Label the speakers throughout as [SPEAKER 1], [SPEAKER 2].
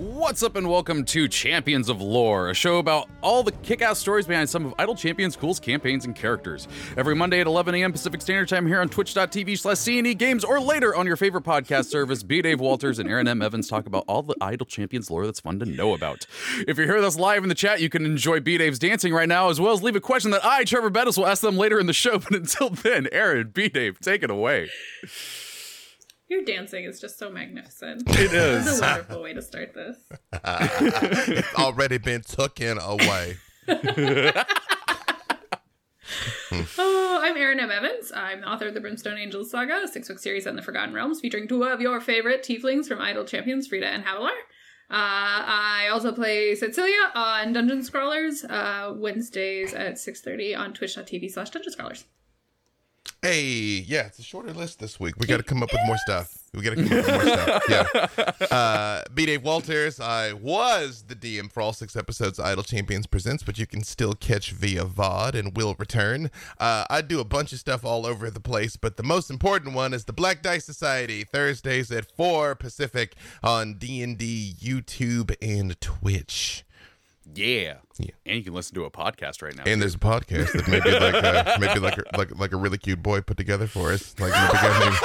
[SPEAKER 1] What's up, and welcome to Champions of Lore, a show about all the kick ass stories behind some of Idle Champions' coolest campaigns and characters. Every Monday at 11 a.m. Pacific Standard Time here on twitch.tv slash CNE Games, or later on your favorite podcast service, B. Dave Walters and Erin M. Evans talk about all the Idle Champions lore that's fun to know about. If you're here with us live in the chat, you can enjoy B. Dave's dancing right now, as well as leave a question that I, Trevor Bettis, will ask them later in the show. But until then, Erin, B. Dave, take it away.
[SPEAKER 2] Your dancing is just so magnificent.
[SPEAKER 1] It
[SPEAKER 2] It's
[SPEAKER 1] is.
[SPEAKER 2] a wonderful way to start this.
[SPEAKER 3] it's already been taken away.
[SPEAKER 2] Oh, I'm Erin M. Evans. I'm the author of the Brimstone Angels Saga, a six book series in the Forgotten Realms featuring two of your favorite tieflings from Idle Champions, Farideh and Havilar. Uh, I also play Cecilia on Dungeon Scrollers, uh, Wednesdays at 6.30 on twitch.tv slash Dungeon Scrollers.
[SPEAKER 3] Hey, yeah, it's a shorter list this week. We got to come up with more stuff. We got to come up with more stuff. Yeah. Uh, B. Dave Walters. I was the DM for all six episodes of Idle Champions Presents, but you can still catch via VOD and will return. Uh, I do a bunch of stuff all over the place, but the most important one is the Black Dice Society, Thursdays at 4 Pacific on D&D, YouTube, and Twitch.
[SPEAKER 1] Yeah.
[SPEAKER 3] Yeah.
[SPEAKER 1] And you can listen to a podcast right now.
[SPEAKER 3] And there's a podcast that maybe like a, maybe like a, like like a really cute boy put together for us, like a guy named,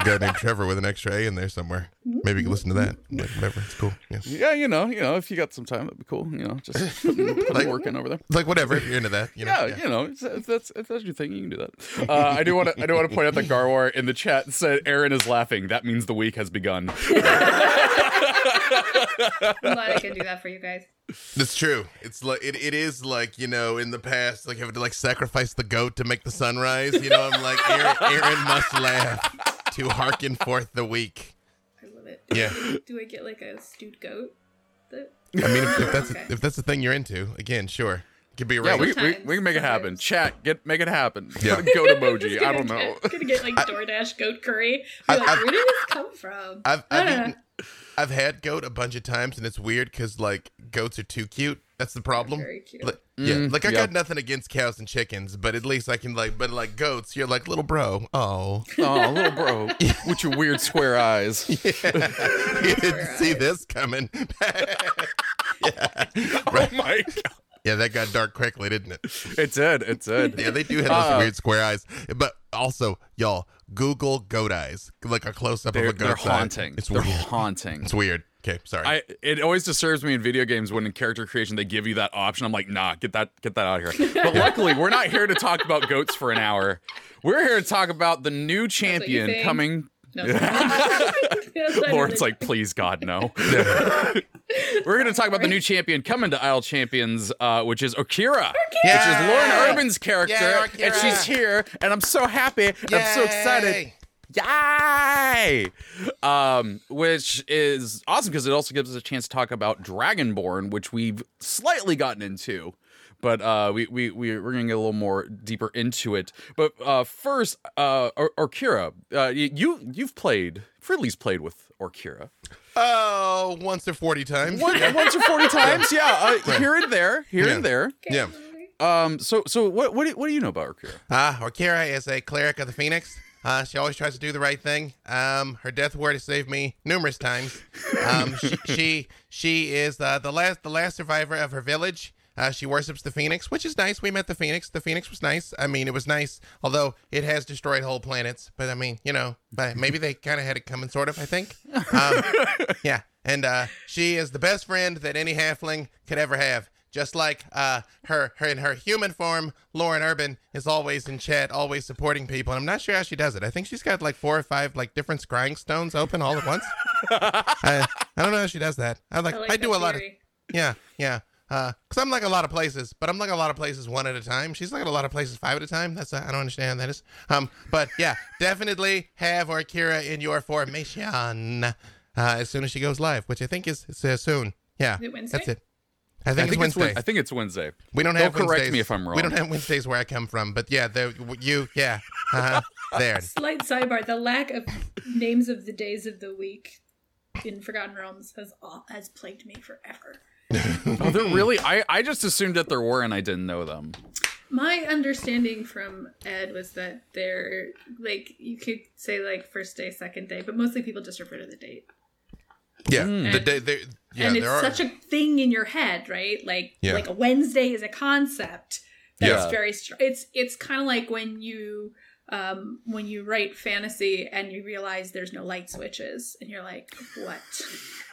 [SPEAKER 3] a guy named Trevor with an extra A in there somewhere. Maybe you can listen to that. Like, whatever, it's cool. Yeah,
[SPEAKER 1] yeah, you know, you know, if you got some time, that'd be cool. You know, just put, put
[SPEAKER 3] Like-
[SPEAKER 1] work in over there.
[SPEAKER 3] like whatever. If you're into that, you know.
[SPEAKER 1] Yeah, you know, if if that's if that's your thing, you can do that. Uh, I do want to I do want to point out that Garwar in the chat said Erin is laughing. That means the week has begun.
[SPEAKER 2] I'm glad I can do that for you guys.
[SPEAKER 3] That's true. It's like it, it is like you know in the past like having to like sacrifice the goat to make the sunrise. You know, I'm like Erin, Erin must laugh to hearken forth the week.
[SPEAKER 2] I love it.
[SPEAKER 3] Yeah,
[SPEAKER 2] Do I get like a stewed goat? That-
[SPEAKER 3] I mean if, if that's
[SPEAKER 2] Okay.
[SPEAKER 3] if that's the thing you're into, again, sure, it could be
[SPEAKER 1] yeah,
[SPEAKER 3] arranged.
[SPEAKER 1] we, we, we can make it happen. Chat, get make it happen.
[SPEAKER 3] Yeah.
[SPEAKER 1] Put a goat emoji. I
[SPEAKER 2] gonna
[SPEAKER 1] don't know.
[SPEAKER 2] Get, gonna get like DoorDash goat curry. Be like,
[SPEAKER 3] I've-
[SPEAKER 2] where did this come from?
[SPEAKER 3] I've
[SPEAKER 2] I
[SPEAKER 3] I've,
[SPEAKER 2] don't
[SPEAKER 3] eaten, I've had goat a bunch of times, and it's weird because like goats are too cute. That's the problem.
[SPEAKER 2] Very cute.
[SPEAKER 3] Like, yeah,
[SPEAKER 1] Mm,
[SPEAKER 3] like I
[SPEAKER 1] yeah.
[SPEAKER 3] got nothing against cows and chickens, but at least I can like, but like goats, you're like little bro. Oh,
[SPEAKER 1] Oh, little bro, with your weird square eyes.
[SPEAKER 3] you didn't see this coming. yeah.
[SPEAKER 1] Oh my god,
[SPEAKER 3] yeah, that got dark quickly, didn't it?
[SPEAKER 1] it did, it did.
[SPEAKER 3] Yeah, they do have those
[SPEAKER 1] Uh,
[SPEAKER 3] weird square eyes. But also, y'all, Google goat eyes, like a close up of
[SPEAKER 1] They're,
[SPEAKER 3] a
[SPEAKER 1] they're
[SPEAKER 3] goat's eye. It's
[SPEAKER 1] they're
[SPEAKER 3] weird.
[SPEAKER 1] haunting.
[SPEAKER 3] It's weird. Okay, sorry.
[SPEAKER 1] I it always disturbs me in video games when in character creation they give you that option. I'm like, nah, get that get that out of here. But luckily, we're not here to talk about goats for an hour. We're here to talk about the new
[SPEAKER 2] what you
[SPEAKER 1] champion coming.
[SPEAKER 2] No. That's what I
[SPEAKER 1] Lauren's like, please God, no. We're going to talk about the new champion coming to Idle Champions, uh, which is Orkira, which is Lauren Urban's character,
[SPEAKER 3] Yay,
[SPEAKER 1] and she's here, and I'm so happy, and I'm so excited.
[SPEAKER 3] Yay!
[SPEAKER 1] Um, which is awesome because it also gives us a chance to talk about Dragonborn, which we've slightly gotten into, but uh, we we we we're gonna get a little more deeper into it. But uh, first, uh, or- Orkira, uh, you you've played, Fridley's played with Orkira
[SPEAKER 3] Oh, once or 40 times.
[SPEAKER 1] One, once or forty times, yeah, uh, here and there, here and there.
[SPEAKER 3] Yeah.
[SPEAKER 1] Um, so so what what do, what do you know about Orkira?
[SPEAKER 3] Ah, Orkira is a cleric of the Phoenix. Uh, she always tries to do the right thing. Um, her death ward has saved me numerous times. Um, she, she she is uh, the last the last survivor of her village. Uh, she worships the Phoenix, which is nice. We met the Phoenix. The Phoenix was nice. I mean, it was nice, although it has destroyed whole planets. But I mean, you know, but maybe they kind of had it coming, sort of. I think. Um, yeah, and uh, she is the best friend that any halfling could ever have. Just like uh, her, her in her human form, Lauren Urban is always in chat, always supporting people. And I'm not sure how she does it. I think she's got like four or five like different scrying stones open all at once. I, I don't know how she does that. I like,
[SPEAKER 2] I
[SPEAKER 3] I, do
[SPEAKER 2] that
[SPEAKER 3] a lot of
[SPEAKER 2] theory.
[SPEAKER 3] yeah, yeah. Uh, cause I'm like a lot of places, but I'm like a lot of places one at a time. She's like a lot of places five at a time. That's uh, I don't understand that is. Um, but yeah, definitely have Orkira in your formation uh, as soon as she goes live, which I think is, is uh, soon. Yeah,
[SPEAKER 2] Is it Wednesday?
[SPEAKER 3] that's it. I
[SPEAKER 1] I
[SPEAKER 3] think,
[SPEAKER 1] think
[SPEAKER 3] it's Wednesday.
[SPEAKER 1] Wed- I think it's Wednesday.
[SPEAKER 3] we don't
[SPEAKER 1] They'll
[SPEAKER 3] have
[SPEAKER 1] correct
[SPEAKER 3] Wednesdays.
[SPEAKER 1] me if I'm wrong.
[SPEAKER 3] We don't have Wednesdays where I come from, but yeah, the you yeah uh, there.
[SPEAKER 2] Slight sidebar: the lack of names of the days of the week in Forgotten Realms has all, has plagued me forever.
[SPEAKER 1] Oh, they're really? I I just assumed that there were, and I didn't know them.
[SPEAKER 2] My understanding from Ed was that they're like you could say like first day, second day, but mostly people just refer to the date.
[SPEAKER 3] Yeah,
[SPEAKER 1] Mm.
[SPEAKER 3] the day they yeah
[SPEAKER 2] and it's
[SPEAKER 3] there are
[SPEAKER 2] such a thing in your head, right? Like
[SPEAKER 3] Yeah.
[SPEAKER 2] like a Wednesday is a concept that's
[SPEAKER 1] Yeah.
[SPEAKER 2] very str- it's it's kind of like when you um when you write fantasy and you realize there's no light switches and you're like what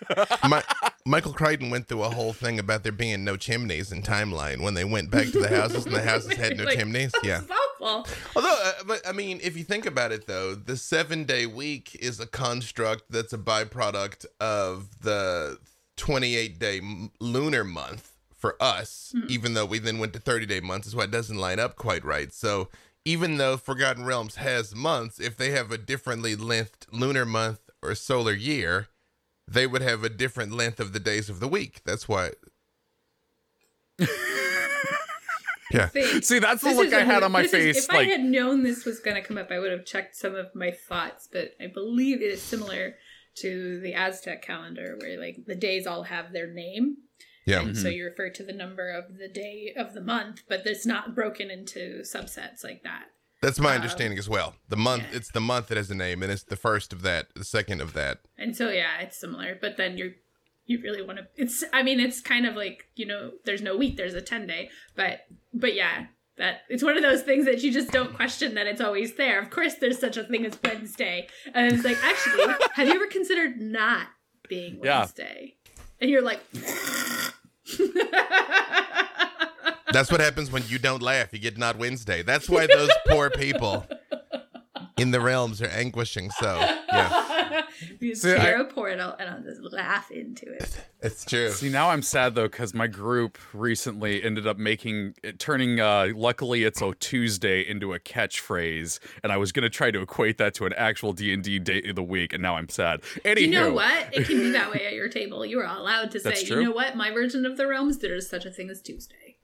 [SPEAKER 3] My, Michael Crichton went through a whole thing about there being no chimneys in timeline when they went back to the houses and the houses had no
[SPEAKER 2] Like,
[SPEAKER 3] chimneys. Yeah.
[SPEAKER 2] Awful.
[SPEAKER 3] Although, uh, but I mean, if you think about it, though, the seven day week is a construct that's a byproduct of the 28 day lunar month for us, even though we then went to 30 day months. Is why it doesn't line up quite right. So, even though Forgotten Realms has months, if they have a differently lengthed lunar month or solar year, they would have a different length of the days of the week. That's why. yeah.
[SPEAKER 2] Thing.
[SPEAKER 1] See, that's the
[SPEAKER 2] This
[SPEAKER 1] look I had on my
[SPEAKER 2] this is-
[SPEAKER 1] face.
[SPEAKER 2] if
[SPEAKER 1] like,
[SPEAKER 2] I had known this was going to come up, I would have checked some of my thoughts. But I believe it is similar to the Aztec calendar, where like the days all have their name.
[SPEAKER 3] Yeah.
[SPEAKER 2] And so you refer to the number of the day of the month, but it's not broken into subsets like that.
[SPEAKER 3] That's my
[SPEAKER 2] Um,
[SPEAKER 3] understanding as well. The month,
[SPEAKER 2] yeah.
[SPEAKER 3] it's the month that has a name, and it's the first of that, the second of that.
[SPEAKER 2] And so yeah, it's similar. But then you're you really want to. It's I mean it's kind of like you know there's no week, there's a ten day, but but yeah. That it's one of those things that you just don't question that it's always there. Of course, there's such a thing as Wednesday, and it's like, actually, have you ever considered not being wednesday
[SPEAKER 1] Yeah.
[SPEAKER 2] Wednesday? And you're like,
[SPEAKER 3] That's what happens when you don't laugh. You get not Wednesday. That's why those poor people in the realms are anguishing so. Yeah,
[SPEAKER 2] you
[SPEAKER 1] See, I-
[SPEAKER 2] share a portal, and I'll just laugh into it.
[SPEAKER 3] it's true.
[SPEAKER 1] See, now I'm sad though because my group recently ended up making turning. Uh, luckily, it's a Tuesday into a catchphrase, and I was gonna try to equate that to an actual D and D day of the week, and now I'm sad. Anywho,
[SPEAKER 2] You know what? It can be that way at your table. You are allowed to say, you know what? My version of the realms, there is such a thing as Tuesday.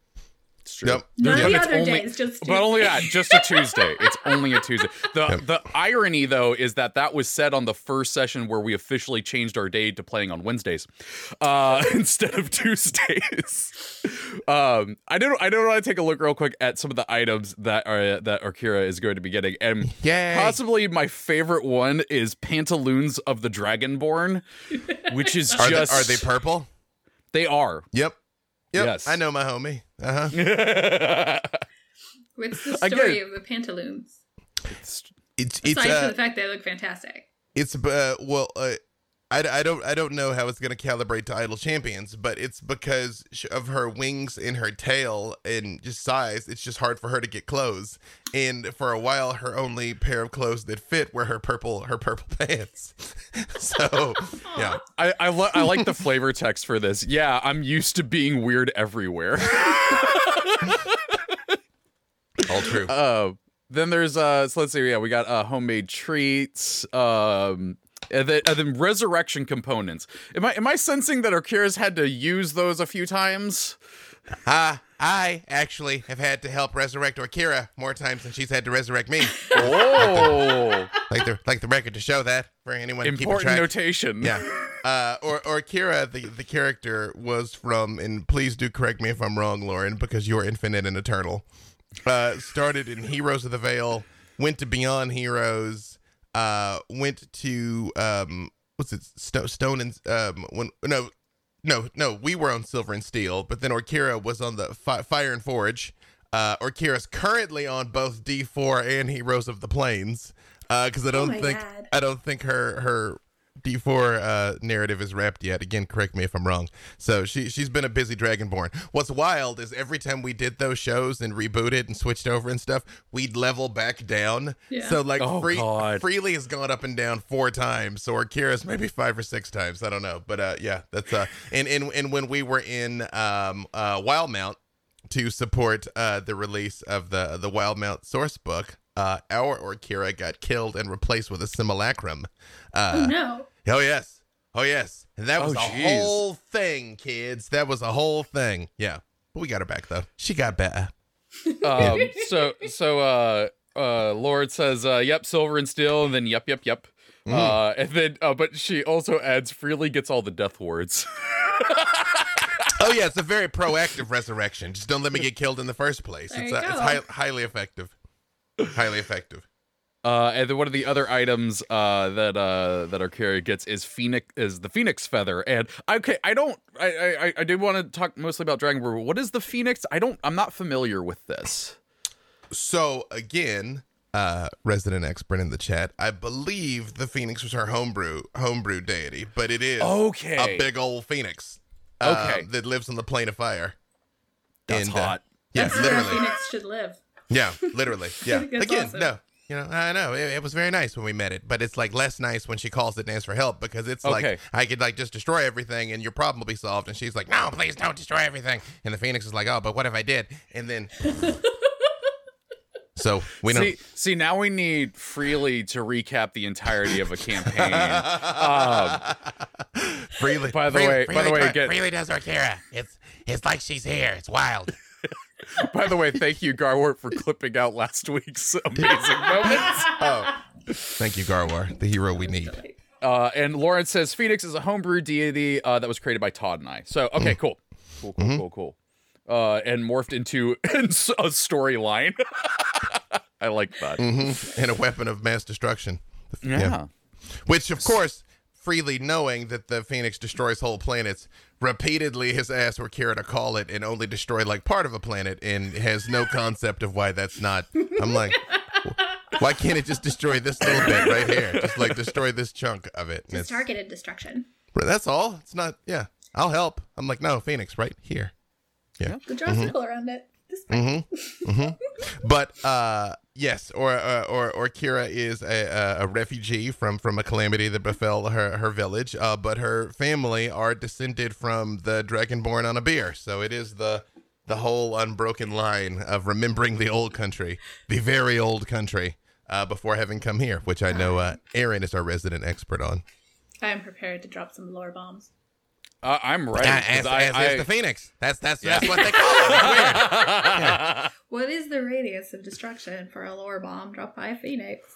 [SPEAKER 1] It's true.
[SPEAKER 3] Yep.
[SPEAKER 2] None
[SPEAKER 1] But
[SPEAKER 2] of the
[SPEAKER 1] it's
[SPEAKER 2] other
[SPEAKER 1] only-
[SPEAKER 2] days, just
[SPEAKER 1] But only that, just a Tuesday. It's only a Tuesday. The
[SPEAKER 3] Yep.
[SPEAKER 1] the irony though is that that was said on the first session where we officially changed our day to playing on Wednesdays uh, instead of Tuesdays. Um, I don't I don't want to take a look real quick at some of the items that are that Orkira is going to be getting, and
[SPEAKER 3] Yay.
[SPEAKER 1] possibly my favorite one is Pantaloons of the Dragonborn, which is
[SPEAKER 3] Are
[SPEAKER 1] just
[SPEAKER 3] they, are they purple?
[SPEAKER 1] they are.
[SPEAKER 3] Yep. Yep.
[SPEAKER 1] Yes.
[SPEAKER 3] I know my homie. Uh huh.
[SPEAKER 2] What's the story of the pantaloons?
[SPEAKER 3] It's it's
[SPEAKER 2] Aside
[SPEAKER 3] uh,
[SPEAKER 2] from the fact they look fantastic.
[SPEAKER 3] it's uh well uh, I, I don't I don't know how it's gonna calibrate to idle champions, but it's because of her wings and her tail and just size. It's just hard for her to get clothes. And for a while, her only pair of clothes that fit were her purple her purple pants. so yeah,
[SPEAKER 1] I I, lo- I like the flavor text for this. Yeah, I'm used to being weird everywhere.
[SPEAKER 3] all true.
[SPEAKER 1] Uh, then there's uh, so let's see. Yeah, we got uh, homemade treats. Um, and then, and then resurrection components. Am I am I sensing that Orkira's had to use those a few times?
[SPEAKER 3] Uh, I actually have had to help resurrect Orkira more times than she's had to resurrect me.
[SPEAKER 1] Oh,
[SPEAKER 3] like the like the record to show that for anyone
[SPEAKER 1] important
[SPEAKER 3] track.
[SPEAKER 1] notation.
[SPEAKER 3] Yeah. Uh, or or Kira, the the character was from, and please do correct me if I'm wrong, Lauren, because you're infinite and eternal. Uh, started in Heroes of the Veil, went to Beyond Heroes, uh, went to um, what's it, Sto- Stone and um, when no, no, no, we were on Silver and Steel, but then Orkira was on the fi- Fire and Forge. Uh, Orkira's currently on both D4 and Heroes of the Plains. Uh, Because I don't
[SPEAKER 2] my
[SPEAKER 3] think
[SPEAKER 2] God.
[SPEAKER 3] I don't think her her D4 uh, narrative is wrapped yet. Again, correct me if I'm wrong. So she she's been a busy Dragonborn. What's wild is every time we did those shows and rebooted and switched over and stuff, we'd level back down.
[SPEAKER 2] Yeah.
[SPEAKER 3] So like
[SPEAKER 1] Oh,
[SPEAKER 3] free,
[SPEAKER 1] God.
[SPEAKER 3] Freely has gone up and down four times. So Orkira's maybe five or six times. I don't know, but uh, yeah, that's uh, and and and when we were in um uh Wildemount to support uh the release of the the Wildemount source book. Uh, our Orkira got killed and replaced with a simulacrum. Uh,
[SPEAKER 2] Oh no.
[SPEAKER 3] Oh yes. Oh yes. And that was
[SPEAKER 1] Oh,
[SPEAKER 3] a
[SPEAKER 1] jeez.
[SPEAKER 3] whole thing, kids. That was a whole thing. Yeah. But we got her back though. She got better.
[SPEAKER 1] Um, so so uh uh Lord says uh yep silver and steel and then yep yep yep.
[SPEAKER 3] Mm.
[SPEAKER 1] Uh and then uh but she also adds freely gets all the death wards.
[SPEAKER 3] Oh yeah, it's a very proactive resurrection. Just don't let me get killed in the first place.
[SPEAKER 2] There
[SPEAKER 3] it's uh, it's
[SPEAKER 2] go.
[SPEAKER 3] high, highly effective. Highly effective.
[SPEAKER 1] Uh, and then one of the other items uh, that uh, that Orkira gets is phoenix is the phoenix feather. And okay, I don't I I, I did want to talk mostly about Dragonborn. but What is the phoenix? I don't I'm not familiar with this.
[SPEAKER 3] So again, uh, resident expert in the chat, I believe the phoenix was her homebrew homebrew deity, but it is
[SPEAKER 1] Okay.
[SPEAKER 3] a big old phoenix. uh,
[SPEAKER 1] Okay.
[SPEAKER 3] that lives on the plane of fire.
[SPEAKER 1] That's
[SPEAKER 3] And, uh,
[SPEAKER 1] hot.
[SPEAKER 3] yeah,
[SPEAKER 2] That's where
[SPEAKER 3] literally.
[SPEAKER 2] Phoenix should live.
[SPEAKER 3] Yeah, literally. Yeah. Again,
[SPEAKER 2] awesome.
[SPEAKER 3] no. You know, I know it, it was very nice when we met it, but it's like less nice when she calls it and asks for help because it's
[SPEAKER 1] Okay.
[SPEAKER 3] like I could like just destroy everything and your problem will be solved. And she's like, "No, please don't destroy everything." And the phoenix is like, "Oh, but what if I did?" And then, so we don't.
[SPEAKER 1] see, see, now we need Freely to recap the entirety of a campaign. um,
[SPEAKER 3] freely.
[SPEAKER 1] by the
[SPEAKER 3] freely,
[SPEAKER 1] way- by the way,
[SPEAKER 3] try-
[SPEAKER 1] get-
[SPEAKER 3] freely does Orkira. It's it's like she's here. It's wild.
[SPEAKER 1] By the way, thank you, Garwart, for clipping out last week's amazing moments.
[SPEAKER 3] Oh, thank you, Garwar, the hero we need.
[SPEAKER 1] Uh, and Lauren says Phoenix is a homebrew deity uh, that was created by Todd and I. So okay, cool, cool, cool, cool, cool. Uh, and morphed into a storyline. I like that.
[SPEAKER 3] hmm And a weapon of mass destruction.
[SPEAKER 1] Yeah.
[SPEAKER 3] Which, of course, freely knowing that the Phoenix destroys whole planets, repeatedly his ass asked Orkira to call it and only destroy like part of a planet and has no concept of why that's not. I'm like, why can't it just destroy this little bit right here? Just like destroy this chunk of it. And
[SPEAKER 2] It's
[SPEAKER 3] it's,
[SPEAKER 2] targeted destruction.
[SPEAKER 3] But that's all. It's not, yeah, I'll help. I'm like, no, Phoenix, right here. Yeah.
[SPEAKER 2] The draw circle around it. This
[SPEAKER 3] But uh, yes, or uh, or or Kira is a, a, a refugee from from a calamity that befell her her village. Uh, but her family are descended from the Dragonborn on Abeir, so it is the the whole unbroken line of remembering the old country, the very old country, uh, before having come here, which I know uh, Erin is our resident expert on.
[SPEAKER 2] I am prepared to drop some lore bombs.
[SPEAKER 1] Uh, I'm
[SPEAKER 3] right.
[SPEAKER 1] 'cause
[SPEAKER 3] as
[SPEAKER 1] I,
[SPEAKER 3] as
[SPEAKER 1] I-
[SPEAKER 3] is the Phoenix. That's that's
[SPEAKER 1] Yeah.
[SPEAKER 3] that's what they call it. It's weird.
[SPEAKER 2] What is the radius of destruction for a lore bomb dropped by a phoenix?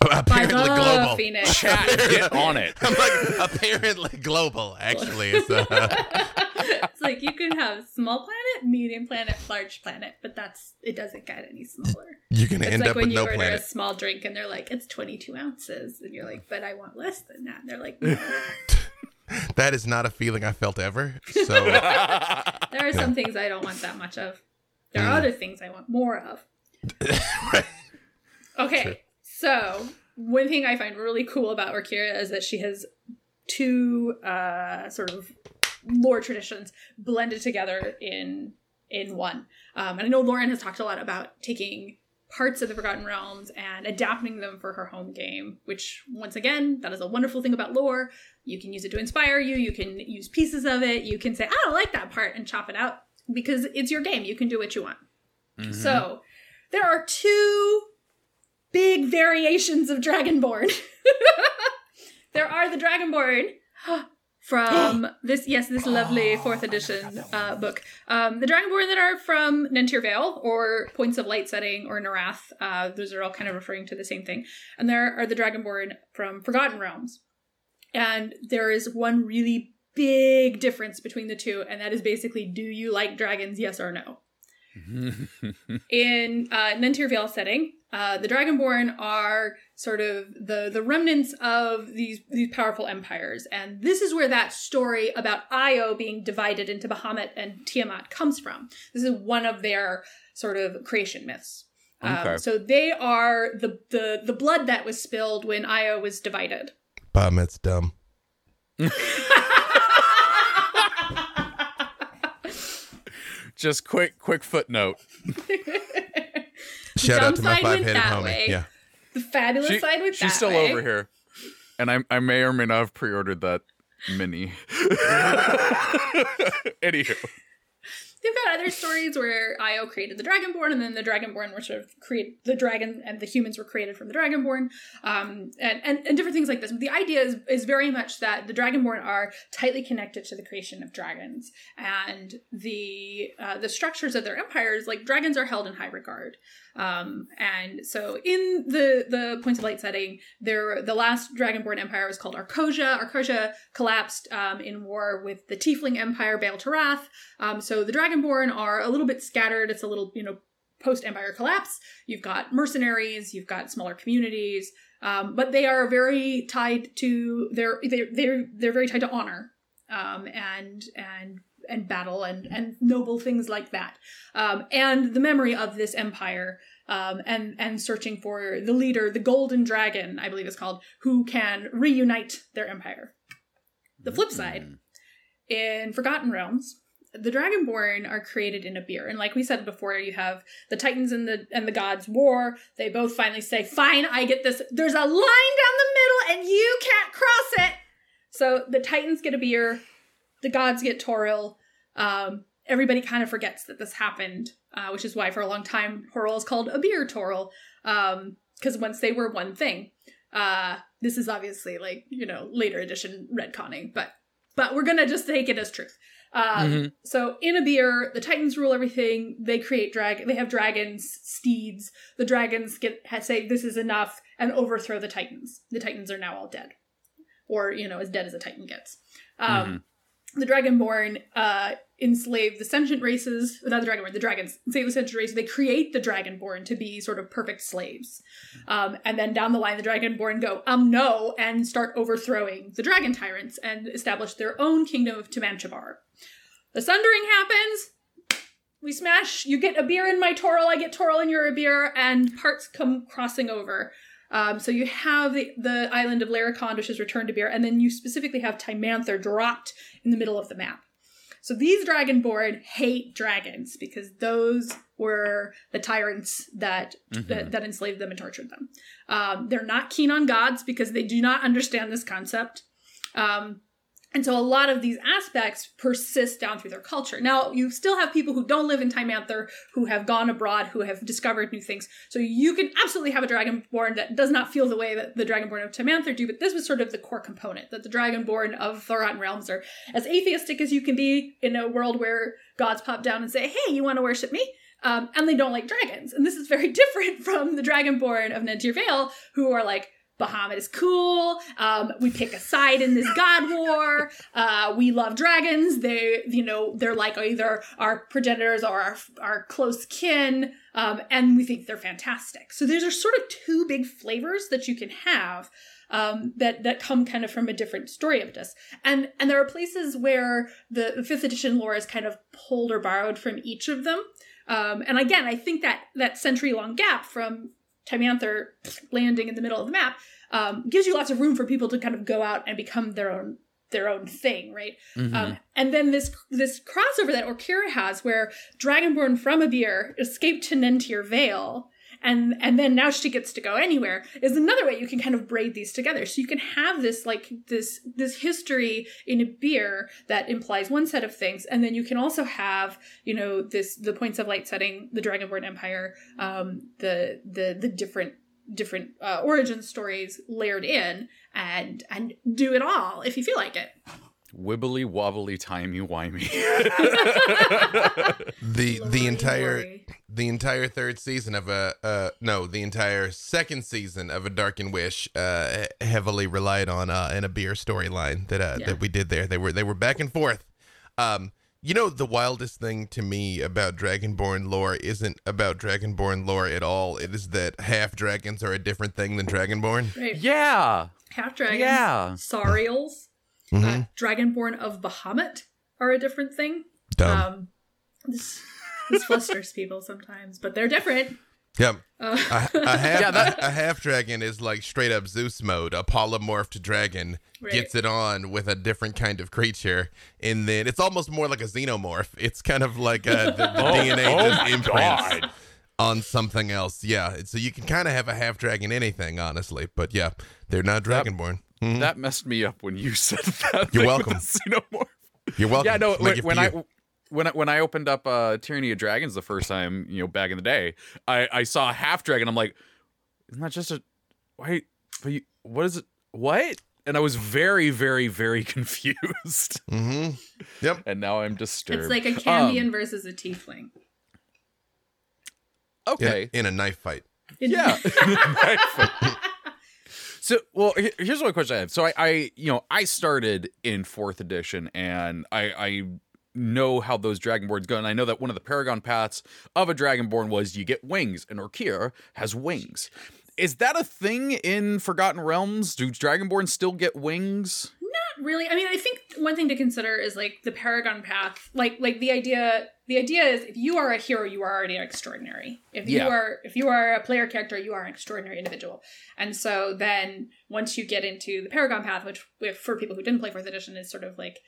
[SPEAKER 3] Apparently
[SPEAKER 2] by the
[SPEAKER 3] global.
[SPEAKER 2] phoenix.
[SPEAKER 1] Chat, get on it.
[SPEAKER 3] I'm like apparently global. Actually, it's uh,
[SPEAKER 2] it's like you can have small planet, medium planet, large planet, but that's it doesn't get any smaller.
[SPEAKER 3] you're gonna
[SPEAKER 2] It's
[SPEAKER 3] end
[SPEAKER 2] like
[SPEAKER 3] up
[SPEAKER 2] when
[SPEAKER 3] with
[SPEAKER 2] you
[SPEAKER 3] no
[SPEAKER 2] order
[SPEAKER 3] planet.
[SPEAKER 2] a small drink and they're like, it's 22 ounces. And you're like, but I want less than that. And they're like, no.
[SPEAKER 3] That is not a feeling I felt ever. So
[SPEAKER 2] there are some things I don't want that much of. There
[SPEAKER 3] Mm.
[SPEAKER 2] are other things I want more of. Okay,
[SPEAKER 3] True.
[SPEAKER 2] so one thing I find really cool about Orkira is that she has two uh, sort of lore traditions blended together in in one. Um, and I know Lauren has talked a lot about taking parts of the Forgotten Realms and adapting them for her home game, which once again, that is a wonderful thing about lore. You can use it to inspire you, you can use pieces of it, you can say, I don't like that part and chop it out because it's your game. You can do what you want.
[SPEAKER 1] Mhm.
[SPEAKER 2] So there are two big variations of Dragonborn. there are the Dragonborn from this, yes, this lovely fourth edition uh, book. Um, the Dragonborn that are from Nentir Vale or Points of Light Setting or Nerath. Uh, those are all kind of referring to the same thing. And there are the Dragonborn from Forgotten Realms. And there is one really big difference between the two, and that is basically do you like dragons, yes or no? in uh, Nentir Vale setting, uh, the Dragonborn are sort of the the remnants of these these powerful empires, and this is where that story about Io being divided into Bahamut and Tiamat comes from. This is one of their sort of creation myths. Um, so they are the, the the blood that was spilled when Io was divided.
[SPEAKER 3] Bahamut's dumb.
[SPEAKER 1] Just quick, quick footnote.
[SPEAKER 3] Shout
[SPEAKER 2] dumb
[SPEAKER 3] out to my five headed
[SPEAKER 2] that
[SPEAKER 3] homie. Yeah.
[SPEAKER 2] The fabulous
[SPEAKER 1] She-
[SPEAKER 2] side with
[SPEAKER 1] she's
[SPEAKER 2] that
[SPEAKER 1] still
[SPEAKER 2] way.
[SPEAKER 1] over here, and I, I may or may not have pre-ordered that mini. Anywho,
[SPEAKER 2] They've got other stories where Io created the Dragonborn, and then the Dragonborn were sort of create the dragon, and the humans were created from the Dragonborn, um, and, and and different things like this. But the idea is is very much that the Dragonborn are tightly connected to the creation of dragons, and the uh, the structures of their empires, like dragons, are held in high regard. Um, and so in the the points of light setting, there the last Dragonborn empire was called Arcosia. Arcosia collapsed um, in war with the Tiefling Empire, Bael Turath. Um, so the Dragonborn are a little bit scattered. It's a little, you know, post Empire collapse. You've got mercenaries, you've got smaller communities, um, but they are very tied to their they're they're they're very tied to honor um, and and and battle and and noble things like that, um, and the memory of this empire. Um, and and searching for the leader, the Golden Dragon, I believe is called, who can reunite their empire. The flip side, in Forgotten Realms, the Dragonborn are created in Abeir and like we said before, you have the Titans and the and the gods war. They both finally say, "Fine, I get this. There's a line down the middle, and you can't cross it." So the Titans get Abeir, the gods get Toril. Um, everybody kind of forgets that this happened, uh, which is why for a long time Toril is called Abeir Toril, because once they were one thing. Uh, this is obviously like you know later edition retconning, but but we're gonna just take it as truth. Um,
[SPEAKER 1] Mhm.
[SPEAKER 2] So in Abeir, the Titans rule everything. They create drag. They have dragons, steeds. The dragons get say this is enough and overthrow the Titans. The Titans are now all dead, or you know as dead as a Titan gets. Um, The Dragonborn uh, enslave the sentient races. Not the Dragonborn. The dragons enslave the sentient races. They create the Dragonborn to be sort of perfect slaves. Um, and then down the line, the Dragonborn go, um, no, and start overthrowing the Dragon Tyrants and establish their own kingdom of Tymanchebar. The Sundering happens. We smash. You get Abeir in my Toril, I get Toril in your Abeir, and parts come crossing over. Um, so you have the, the island of Laerakond, which is returned to beer, and then you specifically have Tymanther dropped in the middle of the map. So these Dragonborn hate dragons because those were the tyrants that that, that enslaved them and tortured them. Um, they're not keen on gods because they do not understand this concept. Um, and so a lot of these aspects persist down through their culture. Now, you still have people who don't live in Tymanther, who have gone abroad, who have discovered new things. So you can absolutely have a Dragonborn that does not feel the way that the Dragonborn of Tymanther do, but this was sort of the core component, that the Dragonborn of the Forgotten Realms are as atheistic as you can be in a world where gods pop down and say, hey, you want to worship me? Um, and they don't like dragons. And this is very different from the Dragonborn of Nentir Vale, who are like, Bahamut is cool. Um, we pick a side in this god war. Uh, we love dragons. They, you know, they're like either our progenitors or our, our close kin. Um, and we think they're fantastic. So there's are sort of two big flavors that you can have um, that that come kind of from a different story impetus. And and there are places where the, the fifth edition lore is kind of pulled or borrowed from each of them. Um, and again, I think that that century long gap from Tymanther landing in the middle of the map um, gives you lots of room for people to kind of go out and become their own their own thing, right?
[SPEAKER 1] Mhm.
[SPEAKER 2] Um, and then this this crossover that Orkira has, where Dragonborn from Abeir escaped to Nentir Vale, and and then now she gets to go anywhere, is another way you can kind of braid these together. So you can have this like this this history in Abeir that implies one set of things, and then you can also have you know this the points of light setting, the Dragonborn Empire, um, the the the different different uh, origin stories layered in and and do it all if you feel like it
[SPEAKER 1] Wibbly wobbly timey wimey.
[SPEAKER 3] The the entire
[SPEAKER 2] lordy.
[SPEAKER 3] The entire third season of a uh no the entire second season of a Dark and Wish uh heavily relied on uh in Abeir storyline that uh
[SPEAKER 2] Yeah.
[SPEAKER 3] that we did there. They were they were back and forth. Um you know the wildest thing to me about Dragonborn lore isn't about Dragonborn lore at all. It is that half dragons are a different thing than Dragonborn.
[SPEAKER 2] right
[SPEAKER 1] yeah.
[SPEAKER 2] half dragons
[SPEAKER 1] Yeah.
[SPEAKER 2] saurials
[SPEAKER 3] Mhm.
[SPEAKER 2] uh, dragonborn of bahamut are a different thing
[SPEAKER 3] Dumb.
[SPEAKER 2] um this this flusters people sometimes but they're different
[SPEAKER 3] yep.
[SPEAKER 2] uh,
[SPEAKER 3] A, a half
[SPEAKER 1] Yeah, that-
[SPEAKER 3] a, a half dragon is like straight up Zeus mode. A polymorphed dragon
[SPEAKER 2] Right.
[SPEAKER 3] gets it on with a different kind of creature, and then it's almost more like a xenomorph. It's kind of like uh, the, the DNA
[SPEAKER 1] oh
[SPEAKER 3] just
[SPEAKER 1] my
[SPEAKER 3] imprints
[SPEAKER 1] God.
[SPEAKER 3] on something else. Yeah, so you can kind of have a half dragon anything, honestly. But yeah, they're not dragonborn. Mhm.
[SPEAKER 1] That messed me up when you said that.
[SPEAKER 3] You're
[SPEAKER 1] thing
[SPEAKER 3] welcome.
[SPEAKER 1] With the xenomorph.
[SPEAKER 3] You're welcome.
[SPEAKER 1] Yeah, no.
[SPEAKER 3] My
[SPEAKER 1] When, when
[SPEAKER 3] to
[SPEAKER 1] I
[SPEAKER 3] you.
[SPEAKER 1] When I, when I opened up uh, Tyranny of Dragons the first time, you know, back in the day, I, I saw a half dragon. I'm like, isn't that just a wait? But you, what is it? What? And I was very, very, very confused.
[SPEAKER 3] Mhm. Yep.
[SPEAKER 1] And now I'm disturbed.
[SPEAKER 2] it's like a cambion
[SPEAKER 1] Um,
[SPEAKER 2] versus a tiefling
[SPEAKER 1] okay.
[SPEAKER 3] In, in a knife fight.
[SPEAKER 1] Yeah. so, well, here's one question I have. So, I, I, you know, I started in fourth edition, and I, I know how those dragonborns go. And I know that one of the paragon paths of a dragonborn was you get wings, and Orkir has wings. Is that a thing in Forgotten Realms? Do dragonborns still get wings?
[SPEAKER 2] Not really. I mean, I think one thing to consider is like the paragon path. Like like the idea the idea is if you are a hero, you are already extraordinary. If you
[SPEAKER 1] Yeah.
[SPEAKER 2] are if you are a player character, you are an extraordinary individual. And so then once you get into the paragon path, which for people who didn't play fourth edition is sort of like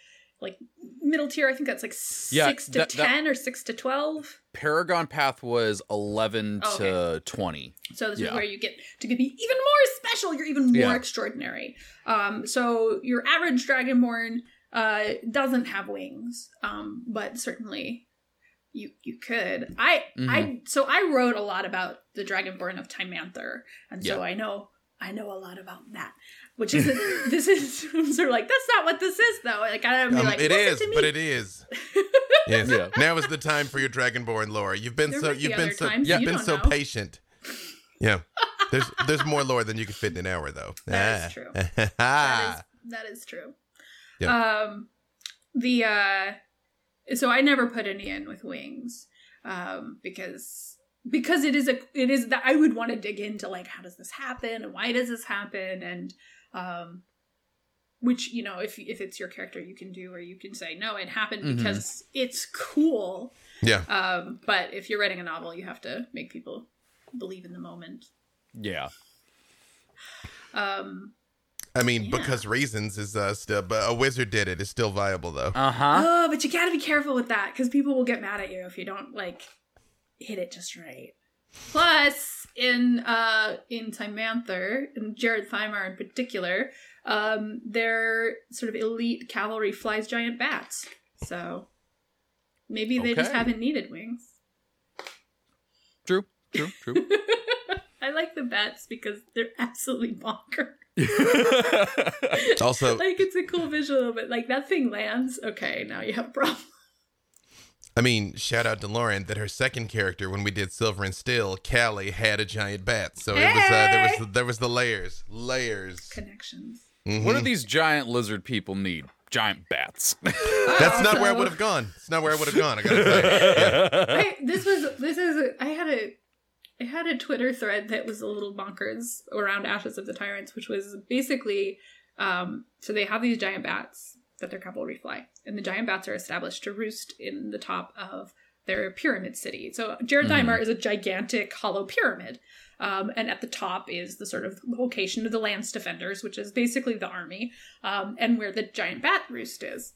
[SPEAKER 2] like middle tier, I think that's like
[SPEAKER 1] Yeah,
[SPEAKER 2] six to
[SPEAKER 1] that- that-
[SPEAKER 2] ten or six to twelve.
[SPEAKER 1] Paragon path was 11
[SPEAKER 2] Oh,
[SPEAKER 1] to 20.
[SPEAKER 2] So this is where you get to be even more special. You're even more
[SPEAKER 1] Yeah.
[SPEAKER 2] extraordinary. Um, so your average dragonborn uh, doesn't have wings, um, but certainly you you could. I
[SPEAKER 1] Mm-hmm.
[SPEAKER 2] I so I wrote a lot about the dragonborn of Tymanther, and so I know I know a lot about that. Which is this is sort of like that's not what this is though. Like I'm be
[SPEAKER 3] Um,
[SPEAKER 2] like
[SPEAKER 3] it
[SPEAKER 2] "Listen
[SPEAKER 3] is,
[SPEAKER 2] to me."
[SPEAKER 3] but it is. Yes.
[SPEAKER 1] Yeah.
[SPEAKER 3] Now is the time for your Dragonborn lore. You've been
[SPEAKER 2] There
[SPEAKER 3] so you've been so
[SPEAKER 2] times
[SPEAKER 3] you've
[SPEAKER 2] you
[SPEAKER 3] been so
[SPEAKER 2] know.
[SPEAKER 3] patient. Yeah. There's there's more lore than you can fit in an hour though.
[SPEAKER 2] That is true. that
[SPEAKER 3] Ah.
[SPEAKER 2] is that is true.
[SPEAKER 3] Yeah.
[SPEAKER 2] Um, the uh, so I never put any in with wings, um, because because it is a it is that I would want to dig into like how does this happen and why does this happen and um, which you know if if it's your character you can do or you can say no it happened
[SPEAKER 1] Mhm.
[SPEAKER 2] because it's cool.
[SPEAKER 3] yeah.
[SPEAKER 2] Um, but if you're writing a novel, you have to make people believe in the moment.
[SPEAKER 1] Yeah.
[SPEAKER 2] Um,
[SPEAKER 3] I mean,
[SPEAKER 2] Yeah.
[SPEAKER 3] because reasons is uh still but a wizard did it. It's still viable though.
[SPEAKER 1] Uh huh.
[SPEAKER 2] Oh, but you gotta be careful with that because people will get mad at you if you don't like hit it just right. Plus, in uh in Tymanther, and Djerad Thymar in particular, um, their sort of elite cavalry flies giant bats. So maybe they just haven't needed wings.
[SPEAKER 1] True. True. True.
[SPEAKER 2] I like the bats because they're absolutely bonkers.
[SPEAKER 3] Also,
[SPEAKER 2] Like it's a cool visual, but like that thing lands. Okay, now you have a problem.
[SPEAKER 3] I mean, shout out to Lauren that her second character when we did Silver and Steel, Callie had a giant bat. So it was uh, there was there was the layers, layers.
[SPEAKER 2] Connections.
[SPEAKER 3] Mhm.
[SPEAKER 1] what do these giant lizard people need? Giant bats.
[SPEAKER 3] That's not where I would have gone. It's not where I would have gone. I gotta say. Yeah.
[SPEAKER 2] I, this was this is a, I had a I had a Twitter thread that was a little bonkers around Ashes of the Tyrants, which was basically um, so they have these giant bats that their cavalry fly, and the giant bats are established to roost in the top of their pyramid city. So Djerad
[SPEAKER 1] Mhm.
[SPEAKER 2] Thymar is a gigantic hollow pyramid. Um, and at the top is the sort of location of the Lance Defenders, which is basically the army, um, and where the giant bat roost is.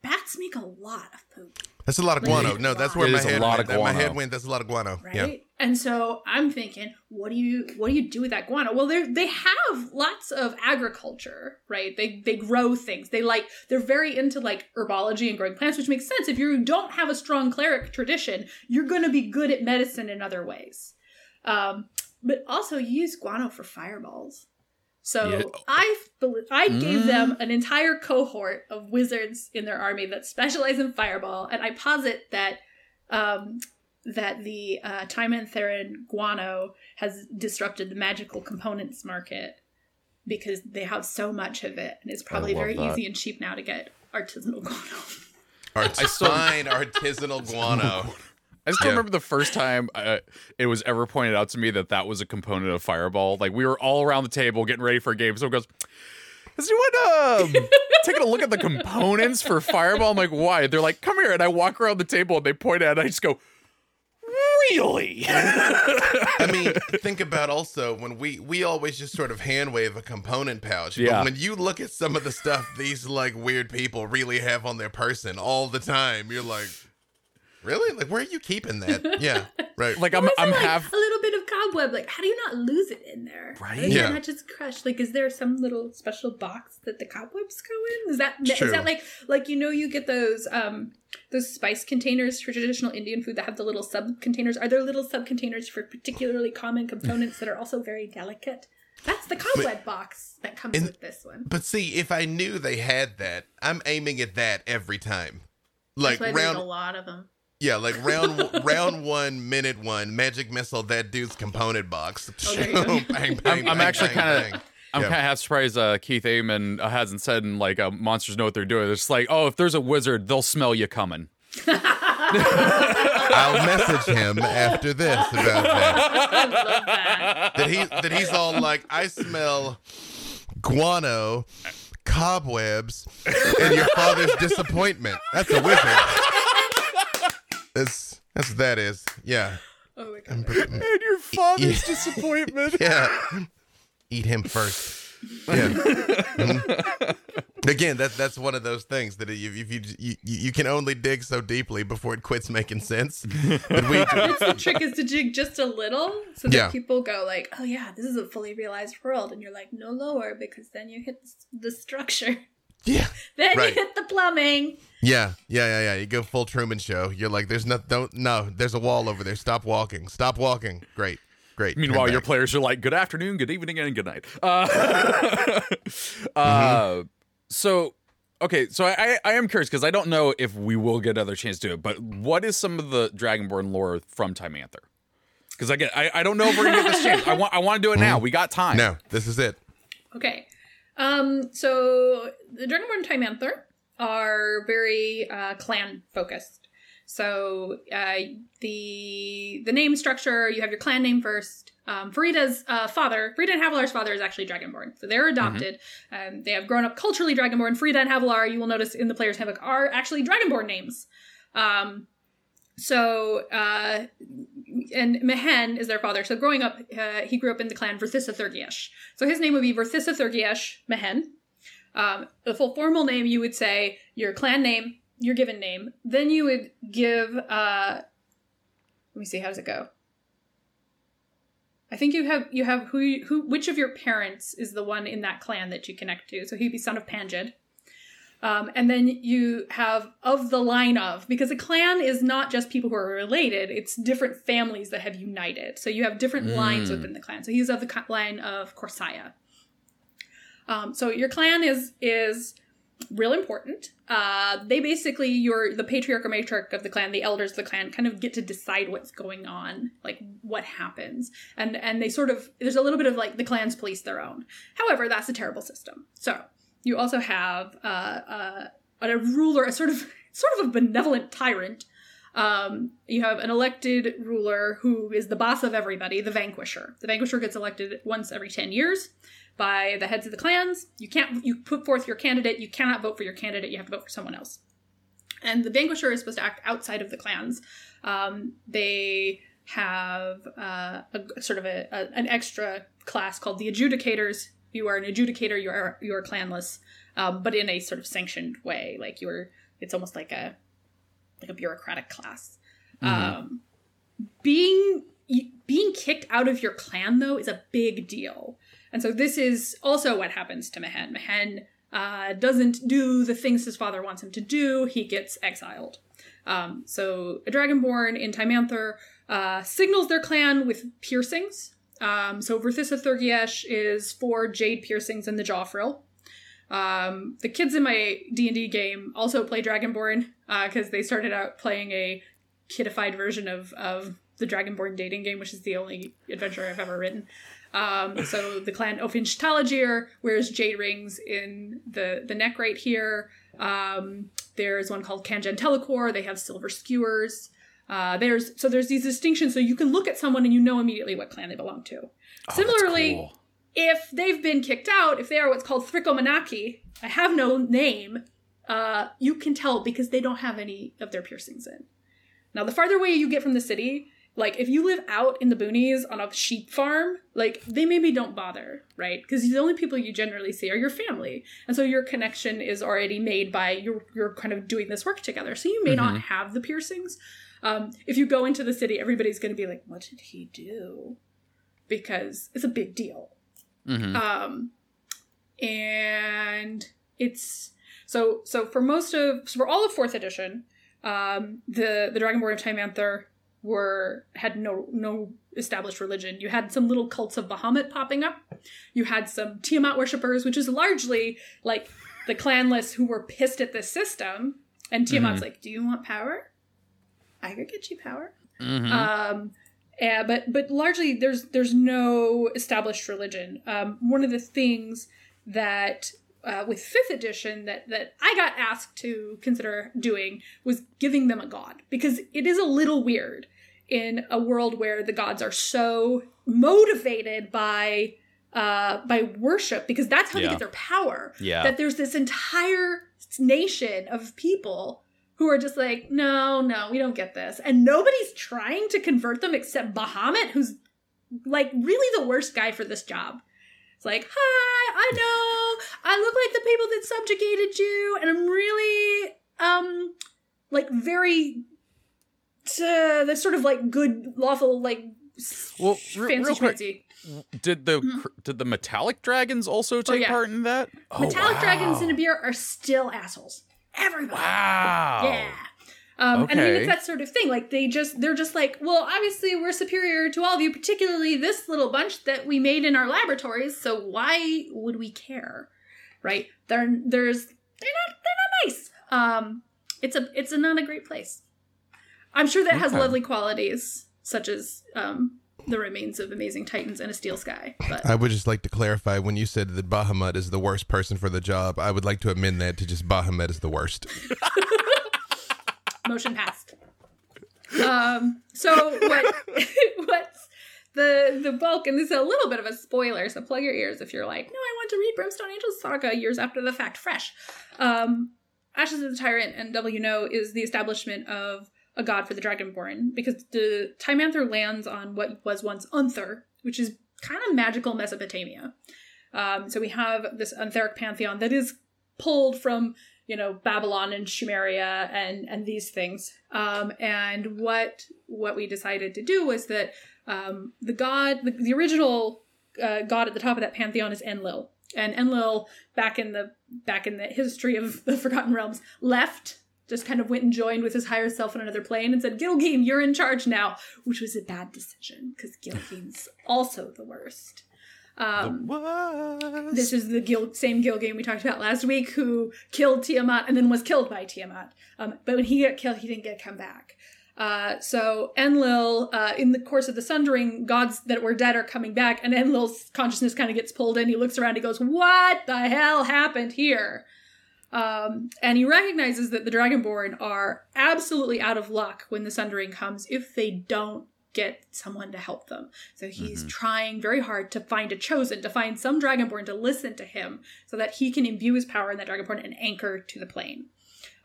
[SPEAKER 2] Bats make a lot of poop
[SPEAKER 3] That's a lot of guano. No, that's where
[SPEAKER 1] It
[SPEAKER 3] my
[SPEAKER 1] is a
[SPEAKER 3] head
[SPEAKER 1] lot
[SPEAKER 3] went.
[SPEAKER 1] of
[SPEAKER 3] That- My head went. That's a lot of guano.
[SPEAKER 2] right?
[SPEAKER 3] Yeah.
[SPEAKER 2] And so I'm thinking, what do you what do you do with that guano? Well, they they have lots of agriculture, right? They they grow things. They like they're very into like herbology and growing plants, which makes sense. If you don't have a strong cleric tradition, you're going to be good at medicine in other ways. Um, but also you use guano for fireballs. So
[SPEAKER 1] Yeah.
[SPEAKER 2] I I gave
[SPEAKER 1] Mm.
[SPEAKER 2] them an entire cohort of wizards in their army that specialize in fireball, and I posit that um, that the uh, Tymantheran guano has disrupted the magical components market because they have so much of it, and it's probably very
[SPEAKER 1] that.
[SPEAKER 2] easy and cheap now to get artisanal guano.
[SPEAKER 3] Art-
[SPEAKER 1] still-
[SPEAKER 3] fine artisanal guano.
[SPEAKER 1] I still
[SPEAKER 3] Yeah.
[SPEAKER 1] remember the first time uh, it was ever pointed out to me that that was a component of Fireball. Like we were all around the table getting ready for a game. Someone goes, "Is anyone um, taking a look at the components for Fireball?" I'm like, "Why?" They're like, "Come here," and I walk around the table and they point at it. And I just go, "Really?"
[SPEAKER 3] I mean, think about also when we we always just sort of hand wave a component pouch.
[SPEAKER 1] Yeah.
[SPEAKER 3] But when you look at some of the stuff these like weird people really have on their person all the time, you're like, really? Like, where are you keeping that? Yeah, right.
[SPEAKER 1] like I'm,
[SPEAKER 2] Or
[SPEAKER 1] I'm
[SPEAKER 2] it, like,
[SPEAKER 1] half.
[SPEAKER 2] a little bit of cobweb. Like, how do you not lose it in there?
[SPEAKER 1] Right?
[SPEAKER 2] How does
[SPEAKER 3] Yeah.
[SPEAKER 2] that not just crush? Like, is there some little special box that the cobwebs go in? Is that
[SPEAKER 3] True.
[SPEAKER 2] is that like like you know you get those um those spice containers for traditional Indian food that have the little sub containers? Are there little sub containers for particularly common components that are also very delicate? That's the cobweb box that comes
[SPEAKER 3] in-
[SPEAKER 2] with this one.
[SPEAKER 3] But see, if I knew they had that, I'm aiming at that every time. Like
[SPEAKER 2] That's why there's
[SPEAKER 3] round,
[SPEAKER 2] a lot of them.
[SPEAKER 3] Yeah, like round round one, minute one, magic missile, that dude's component box.
[SPEAKER 2] There you go.
[SPEAKER 3] bang, bang,
[SPEAKER 1] I'm, I'm
[SPEAKER 3] bang,
[SPEAKER 1] actually kind of. I'm
[SPEAKER 3] Yeah.
[SPEAKER 1] kind of half surprised uh, Keith Ammann uh, hasn't said in like uh, monsters know what they're doing. It's like, oh, if there's a wizard, they'll smell you coming.
[SPEAKER 3] I'll message him after this about that.
[SPEAKER 2] I love that.
[SPEAKER 3] That he that he's all like, I smell guano, cobwebs, and your father's disappointment. That's a wizard. That's that's what that is. Yeah.
[SPEAKER 2] Oh my god.
[SPEAKER 1] And your father's disappointment.
[SPEAKER 3] Yeah. Eat him first. Yeah. Mhm. Again, that's that's one of those things that if you, if you you you can only dig so deeply before it quits making sense. But we
[SPEAKER 2] It's the trick is to dig just a little so that
[SPEAKER 3] Yeah.
[SPEAKER 2] people go like, "Oh yeah, this is a fully realized world," and you're like, "No lower," because then you hit the structure.
[SPEAKER 3] Yeah.
[SPEAKER 2] Then
[SPEAKER 3] Right.
[SPEAKER 2] you hit the plumbing.
[SPEAKER 3] Yeah, yeah, yeah, yeah. You go full Truman Show. You're like, there's no, don't, no, there's a wall over there. Stop walking. Stop walking. Great, great.
[SPEAKER 1] Meanwhile, your players are like, good afternoon, good evening, and good night. Uh, uh, so, okay, so I, I am curious because I don't know if we will get another chance to do it, but what is some of the Dragonborn lore from Tymanther? Because I get, I, I don't know if we're gonna get this chance. I want, I want to do it now. We got time.
[SPEAKER 3] No, this is it.
[SPEAKER 2] Okay. Um, so the Dragonborn Tymanther are very uh, clan focused. So uh, the the name structure, you have your clan name first. Um, Farideh's uh, father, Farideh and Havilar's father, is actually Dragonborn. So they're adopted. Um, they have grown up culturally Dragonborn. Farideh and Havilar, you will notice in the player's handbook, are actually Dragonborn names. Um, so, uh, and Mehen is their father. So growing up, uh, he grew up in the clan Verthissa Thurgiesh. So his name would be Verthissa Thurgiesh Mehen. Um, the full formal name, you would say your clan name, your given name. Then you would give, uh, let me see, how does it go? I think you have you have who who which of your parents is the one in that clan that you connect to. So he'd be son of Panjid. Um, and then you have of the line of, because a clan is not just people who are related, it's different families that have united. So you have different lines
[SPEAKER 1] Mm.
[SPEAKER 2] within the clan. So he's of the line of Corsaya. Um, so your clan is is real important. Uh, they basically, you're the patriarch or matriarch of the clan, the elders of the clan, kind of get to decide what's going on, like what happens, and and they sort of there's a little bit of like the clans police their own. However, that's a terrible system. So you also have uh, uh, a ruler, a sort of sort of a benevolent tyrant. Um, you have an elected ruler who is the boss of everybody, the vanquisher. The vanquisher gets elected once every ten years by the heads of the clans. You can't you put forth your candidate. You cannot vote for your candidate. You have to vote for someone else. And the vanquisher is supposed to act outside of the clans. Um, they have uh, a sort of a, a an extra class called the adjudicators. You are an adjudicator. You are you are clanless, um, but in a sort of sanctioned way. Like you're, it's almost like a like a bureaucratic class. Um, being being kicked out of your clan though is a big deal. And so this is also what happens to Mehen. Mehen uh, doesn't do the things his father wants him to do. He gets exiled. Um, so a dragonborn in Tymanther uh, signals their clan with piercings. Um, so Verthissa Thurgiesh is four jade piercings in the jaw frill. Um, the kids in my D and D game also play Dragonborn because they started out playing a kidified version of of the Dragonborn dating game, which is the only adventure I've ever written. Um, so the clan Ofinch wears jade rings in the the neck right here. Um, there's one called Kanjan. They have silver skewers. Uh, there's so there's these distinctions, so you can look at someone and you know immediately what clan they belong to.
[SPEAKER 1] Oh,
[SPEAKER 2] Similarly,
[SPEAKER 1] cool.
[SPEAKER 2] if they've been kicked out, if they are what's called Thrikomanaki, I have no name, uh, you can tell because they don't have any of their piercings in. Now, the farther away you get from the city, like if you live out in the boonies on a sheep farm, like they maybe don't bother, right? Because the only people you generally see are your family, and so your connection is already made by you're you're kind of doing this work together. So you may not have the piercings. Um, if you go into the city, everybody's going to be like, "What did he do?" Because it's a big deal.
[SPEAKER 1] Mhm.
[SPEAKER 2] Um, and it's so so for most of so for all of fourth edition, um, the the Dragonborn of Tymanther were had no no established religion. You had some little cults of Bahamut popping up. You had some Tiamat worshippers, which is largely like the clanless who were pissed at this system. And Tiamat's like, "Do you want power? I could get you power."
[SPEAKER 1] Mhm.
[SPEAKER 2] Um, Uh, but but largely there's there's no established religion. Um, one of the things that uh, with fifth edition that that I got asked to consider doing was giving them a god because it is a little weird in a world where the gods are so motivated by uh, by worship because that's how
[SPEAKER 1] Yeah.
[SPEAKER 2] they get their power.
[SPEAKER 1] Yeah.
[SPEAKER 2] That there's this entire nation of people who are just like, no, no, we don't get this, and nobody's trying to convert them except Bahamut, who's like really the worst guy for this job. It's like, hi, I know, I look like the people that subjugated you, and I'm really, um, like very, uh, the sort of like good, lawful, like
[SPEAKER 1] Well, re-
[SPEAKER 2] fancy
[SPEAKER 1] real quick. Did the cr- did the metallic dragons also take
[SPEAKER 2] Mm-hmm. yeah.
[SPEAKER 1] part in that? Oh,
[SPEAKER 2] Metallic dragons in Abeir are still assholes. Everybody.
[SPEAKER 1] Wow.
[SPEAKER 2] Yeah. Um, And I mean, it's that sort of thing. Like they just, they're just like, well, obviously we're superior to all of you, particularly this little bunch that we made in our laboratories. So why would we care, right? They're there's they're not they're not nice. Um, it's a it's a not a great place. I'm sure that has lovely qualities such as um the remains of amazing titans and a steel sky, but
[SPEAKER 3] I would just like to clarify when you said that Bahamut is the worst person for the job, I would like to amend that to just Bahamut is the worst.
[SPEAKER 2] motion passed. Um, so what what's the the bulk, and this is a little bit of a spoiler, so plug your ears if you're like, no, I want to read Brimstone Angels Saga years after the fact, fresh. Um, Ashes of the Tyrant and Devil You Know is the establishment of a god for the Dragonborn, because the Tymanther lands on what was once Unther, which is kind of magical Mesopotamia. Um, so we have this Untheric pantheon that is pulled from you know Babylon and Sumeria and and these things. Um, and what what we decided to do was that um, the god, the, the original uh, god at the top of that pantheon is Enlil, and Enlil back in the back in the history of the Forgotten Realms left. Just kind of went and joined with his higher self on another plane and said, Gilgeam, you're in charge now, which was a bad decision because Gilgeam's also the worst. Um,
[SPEAKER 1] What?
[SPEAKER 2] this is the Gil- same Gilgeam we talked about last week, who killed Tiamat and then was killed by Tiamat. Um, but when he got killed, he didn't get to come back. Uh, so Enlil, uh, in the course of the Sundering, gods that were dead are coming back, and Enlil's consciousness kind of gets pulled in. He looks around, he goes, "What the hell happened here?" Um, and he recognizes that the Dragonborn are absolutely out of luck when the Sundering comes if they don't get someone to help them. So he's trying very hard to find a chosen, to find some Dragonborn to listen to him so that he can imbue his power in that Dragonborn and anchor to the plane.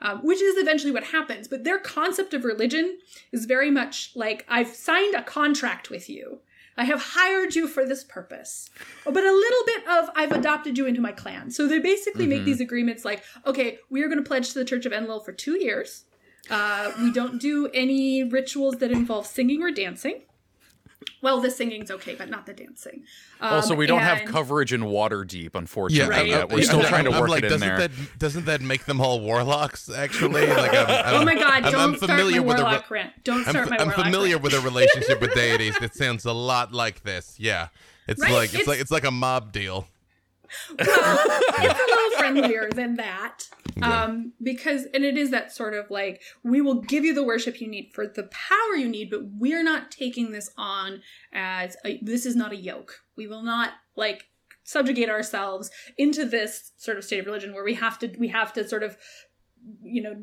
[SPEAKER 2] Um, which is eventually what happens. But their concept of religion is very much like I've signed a contract with you. I have hired you for this purpose. But a little bit of I've adopted you into my clan. So they basically make these agreements like, okay, we are going to pledge to the Church of Enlil for two years. Uh, we don't do any rituals that involve singing or dancing. Well, the singing's okay, but not the dancing. Um,
[SPEAKER 1] also, we don't have coverage in Waterdeep, unfortunately.
[SPEAKER 2] Right.
[SPEAKER 1] Yet. We're still
[SPEAKER 2] I'm-
[SPEAKER 1] trying to
[SPEAKER 3] I'm
[SPEAKER 1] work
[SPEAKER 3] like,
[SPEAKER 1] it in
[SPEAKER 3] doesn't
[SPEAKER 1] there.
[SPEAKER 3] That, doesn't that make them all warlocks? Actually, like, I'm, I'm,
[SPEAKER 2] Oh my god,
[SPEAKER 3] I'm,
[SPEAKER 2] don't
[SPEAKER 3] I'm
[SPEAKER 2] start
[SPEAKER 3] familiar
[SPEAKER 2] my
[SPEAKER 3] with a re-
[SPEAKER 2] warlock rant. Don't
[SPEAKER 3] I'm,
[SPEAKER 2] start my
[SPEAKER 3] I'm
[SPEAKER 2] warlock
[SPEAKER 3] familiar
[SPEAKER 2] rant.
[SPEAKER 3] with a relationship with deities that sounds a lot like this. Yeah, it's
[SPEAKER 2] Right?
[SPEAKER 3] like it's,
[SPEAKER 2] It's-
[SPEAKER 3] like it's like a mob deal.
[SPEAKER 2] Well, it's a little friendlier than that. Um, because, and it is that sort of like, we will give you the worship you need for the power you need, but we're not taking this on as a, this is not a yoke. We will not like subjugate ourselves into this sort of state of religion where we have to, we have to sort of, you know,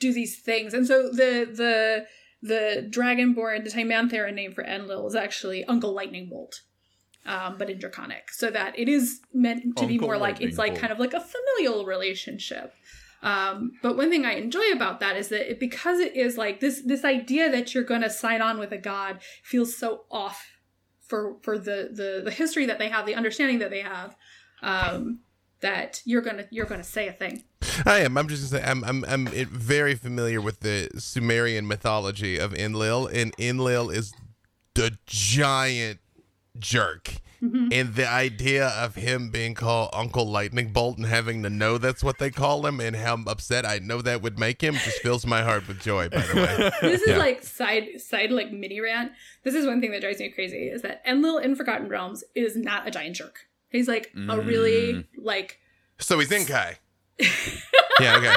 [SPEAKER 2] do these things. And so the, the, the Dragonborn, the Tymantheran name for Enlil is actually Uncle Lightning Bolt um, but in Draconic, so that it is meant to be more like it's like kind of like a familial relationship. Um, but one thing I enjoy about that is that it, because it is like this this idea that you're going to sign on with a god feels so off for for the the the history that they have, the understanding that they have. Um, that you're gonna you're gonna say a thing.
[SPEAKER 3] I am. I'm just gonna say I'm I'm I'm very familiar with the Sumerian mythology of Enlil, and Enlil is the giant jerk. Mm-hmm. And the idea of him being called Uncle Lightning Bolt and having to know that's what they call him and how upset I know that would make him just fills my heart with joy, by the way.
[SPEAKER 2] this is
[SPEAKER 3] Yeah.
[SPEAKER 2] like side side like mini rant. This is one thing that drives me crazy is that Enlil in Forgotten Realms is not a giant jerk. He's like a mm. really like
[SPEAKER 3] So he's in Kai. yeah, okay.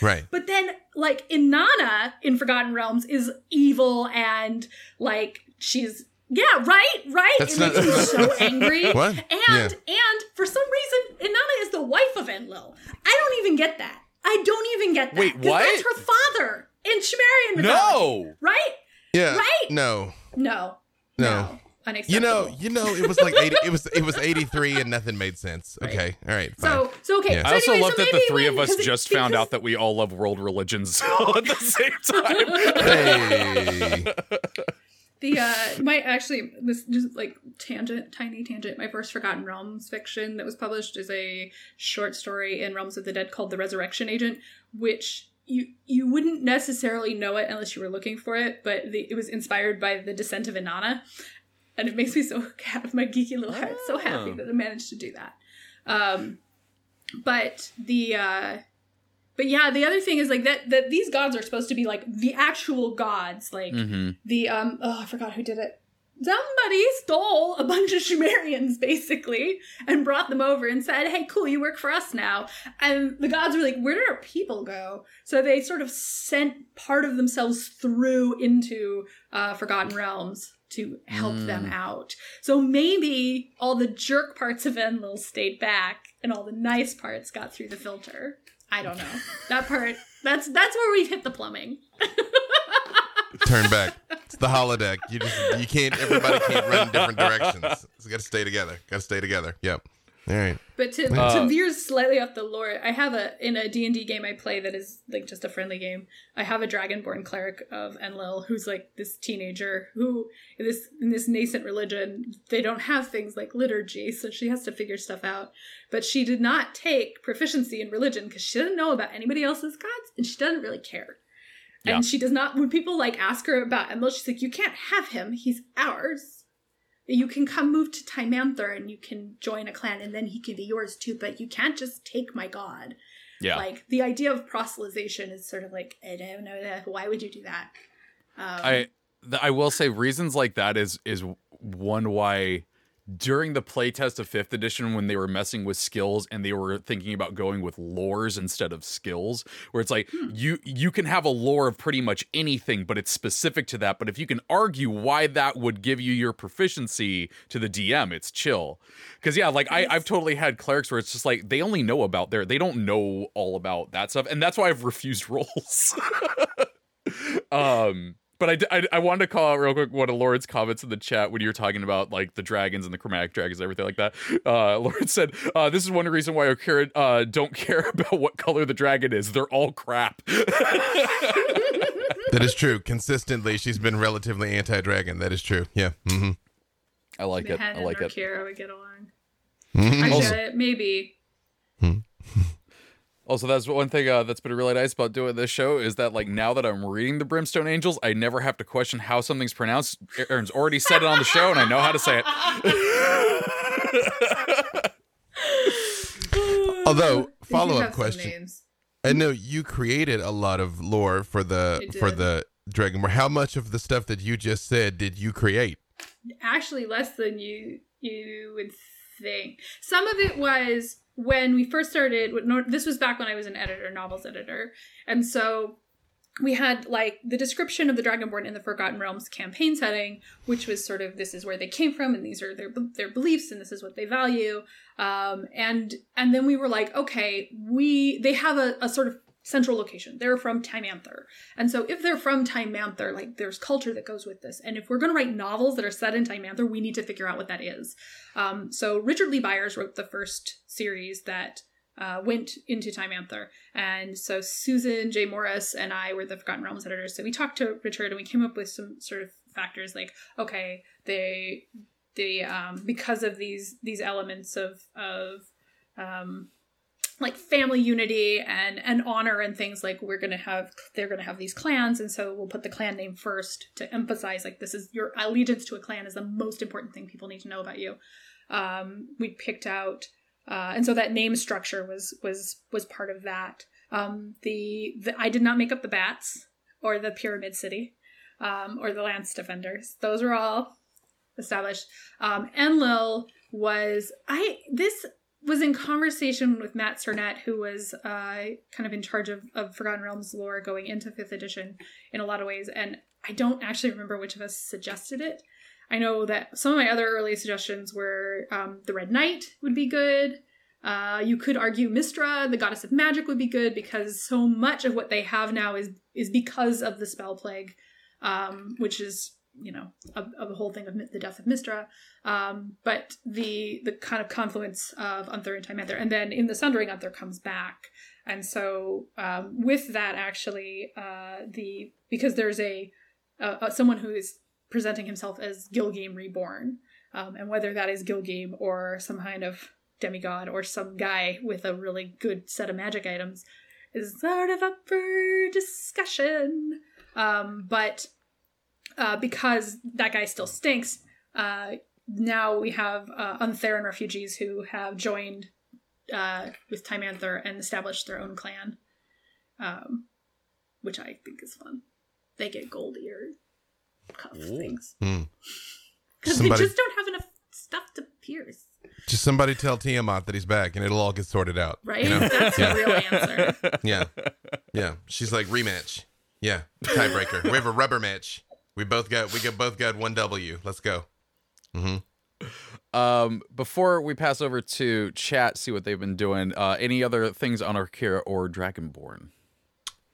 [SPEAKER 3] Right.
[SPEAKER 2] But then, like Inanna in Forgotten Realms is evil and like she's yeah, right, right.
[SPEAKER 3] That's
[SPEAKER 2] it
[SPEAKER 3] not-
[SPEAKER 2] makes me so angry.
[SPEAKER 3] What?
[SPEAKER 2] And
[SPEAKER 3] Yeah.
[SPEAKER 2] and for some reason, Inanna is the wife of Enlil. I don't even get that. I don't even get that.
[SPEAKER 1] Wait,
[SPEAKER 2] 'Cause
[SPEAKER 1] what?
[SPEAKER 2] That's her father in Sumerian mythology.
[SPEAKER 1] No.
[SPEAKER 2] Right?
[SPEAKER 3] Yeah.
[SPEAKER 2] Right?
[SPEAKER 3] No.
[SPEAKER 2] No.
[SPEAKER 3] No.
[SPEAKER 2] Unacceptable.
[SPEAKER 3] You know, you know, it was like eighty. It was it was eighty three, and nothing made sense.
[SPEAKER 2] Right.
[SPEAKER 3] Okay, all right, fine.
[SPEAKER 2] So, so okay.
[SPEAKER 3] Yeah.
[SPEAKER 2] So
[SPEAKER 1] I also
[SPEAKER 2] anyway,
[SPEAKER 1] love
[SPEAKER 2] so
[SPEAKER 1] that the
[SPEAKER 2] maybe
[SPEAKER 1] three of
[SPEAKER 2] when-
[SPEAKER 1] us
[SPEAKER 2] 'cause it-
[SPEAKER 1] just found out that we all love world religions all at the same time.
[SPEAKER 3] hey,
[SPEAKER 2] The uh my actually this just like tangent, tiny tangent. My first Forgotten Realms fiction that was published is a short story in Realms of the Dead called The Resurrection Agent, which you you wouldn't necessarily know it unless you were looking for it, but the, it was inspired by the Descent of Inanna, and it makes me so happy. My geeky little heart so happy
[SPEAKER 1] Oh.
[SPEAKER 2] that I managed to do that. Um, but the uh but yeah, the other thing is like that that these gods are supposed to be like the actual gods, like
[SPEAKER 1] hmm
[SPEAKER 2] the um oh I forgot who did it. Somebody stole a bunch of Sumerians basically and brought them over and said, "Hey, cool, you work for us now." And the gods were like, "Where did our people go?" So they sort of sent part of themselves through into uh, Forgotten Realms to help them
[SPEAKER 1] Mm.
[SPEAKER 2] out. So maybe all the jerk parts of Enlil stayed back, and all the nice parts got through the filter. I don't know that part. That's that's where we've hit the plumbing.
[SPEAKER 3] turn back. It's the holodeck. You just you can't. Everybody can't run in different directions. So got to stay together. Got to stay together. Yep. All right.
[SPEAKER 2] But to,
[SPEAKER 1] Uh,
[SPEAKER 2] to veer slightly off the lore, I have a in a D&D game I play that is like just a friendly game. I have a dragonborn cleric of Enlil who's like this teenager who in this in this nascent religion, they don't have things like liturgy, so she has to figure stuff out. But she did not take proficiency in religion because she doesn't know about anybody else's gods and she doesn't really care.
[SPEAKER 1] Yeah.
[SPEAKER 2] And she does not when people like ask her about Enlil, she's like, You can't have him, he's ours you can come move to Tymanther and you can join a clan and then he can be yours too, but you can't just take my god.
[SPEAKER 1] Yeah.
[SPEAKER 2] Like the idea of proselytization is sort of like, I don't know. Why would you do that? Um,
[SPEAKER 1] I th- I will say reasons like that is is one why during the playtest of fifth edition when they were messing with skills and they were thinking about going with lores instead of skills where it's like you you can have a lore of pretty much anything but it's specific to that. But if you can argue why that would give you your proficiency to the dm it's chill. Because yeah like I, i've totally had clerics where it's just like they only know about their they don't know all about that stuff. And that's why i've refused roles um but I, d- I, I wanted to call out real quick one of Lauren's comments in the chat when you were talking about like the dragons and the chromatic dragons and everything like that. Uh, Lauren said, uh, "This is one reason why Orkira uh, don't care about what color the dragon is. They're all crap."
[SPEAKER 3] That is true. Consistently, she's been relatively anti-dragon. That is true. Yeah. Mm-hmm.
[SPEAKER 1] I like it. I like
[SPEAKER 2] and
[SPEAKER 1] it.
[SPEAKER 2] Orkira would get along.
[SPEAKER 3] Mhm.
[SPEAKER 2] Actually,
[SPEAKER 1] Also-
[SPEAKER 2] I- maybe.
[SPEAKER 1] Also, that's one thing uh, that's been really nice about doing this show is that like now that I'm reading the Brimstone Angels, I never have to question how something's pronounced. Erin's already said it on the show, and I know how to say it.
[SPEAKER 3] Although, follow-up question.
[SPEAKER 2] names.
[SPEAKER 3] I know you created a lot of lore for the for the Dragon War. How much of the stuff that you just said did you create?
[SPEAKER 2] actually less than you you would think. Some of it was when we first started. This was back when I was an editor, novels editor, and so we had like the description of the Dragonborn in the Forgotten Realms campaign setting, which was sort of this is where they came from, and these are their their beliefs, and this is what they value. Um, and and then we were like, okay, we they have a, a sort of central location. They're from Tymanther. And so if they're from Tymanther, like there's culture that goes with this. And if we're going to write novels that are set in Tymanther, we need to figure out what that is. Um, so Richard Lee Byers wrote the first series that uh, went into Tymanther. And so Susan J. Morris and I were the Forgotten Realms editors. So we talked to Richard and we came up with some sort of factors like, okay, they they um because of these these elements of of um like family unity and and honor and things like we're gonna have they're gonna have these clans and so we'll put the clan name first to emphasize like this is your allegiance to a clan is the most important thing people need to know about you. Um we picked out uh and so that name structure was was was part of that. Um the, the i did not make up the bats or the pyramid city um or the lance defenders. Those were all established. Um enlil was i this was in conversation with Matt Sernett, who was uh, kind of in charge of, of Forgotten Realms lore going into fifth edition in a lot of ways, and I don't actually remember which of us suggested it. I know that some of my other early suggestions were um, the Red Knight would be good. Uh, you could argue Mystra, the goddess of magic, would be good because so much of what they have now is is because of the spell plague, um, which is you know of a whole thing of the death of Mystra, Um, but the the kind of confluence of Unther and Time and then in the Sundering Unther comes back, and so um, with that actually uh, the because there's a someone who is presenting himself as Gilgeam reborn, um, and whether that is Gilgeam or some kind of demigod or some guy with a really good set of magic items is sort of up for discussion. Um, but uh, because that guy still stinks, uh, now we have uh, Untheran refugees who have joined uh, with Tymanther and established their own clan, um, which I think is fun. They get gold ear cuff Ooh. things because
[SPEAKER 3] hmm.
[SPEAKER 2] they just don't have enough stuff to pierce.
[SPEAKER 3] Just somebody tell Tiamat that he's back, and it'll all get sorted out.
[SPEAKER 2] Right? You know? That's yeah. the real answer.
[SPEAKER 3] Yeah, yeah. She's like rematch. Yeah, tiebreaker. we have a rubber match. We both got we got both got one W. Let's go.
[SPEAKER 1] Mm-hmm. Um, before we pass over to chat, see what they've been doing. Uh, any other things on Orkira or Dragonborn?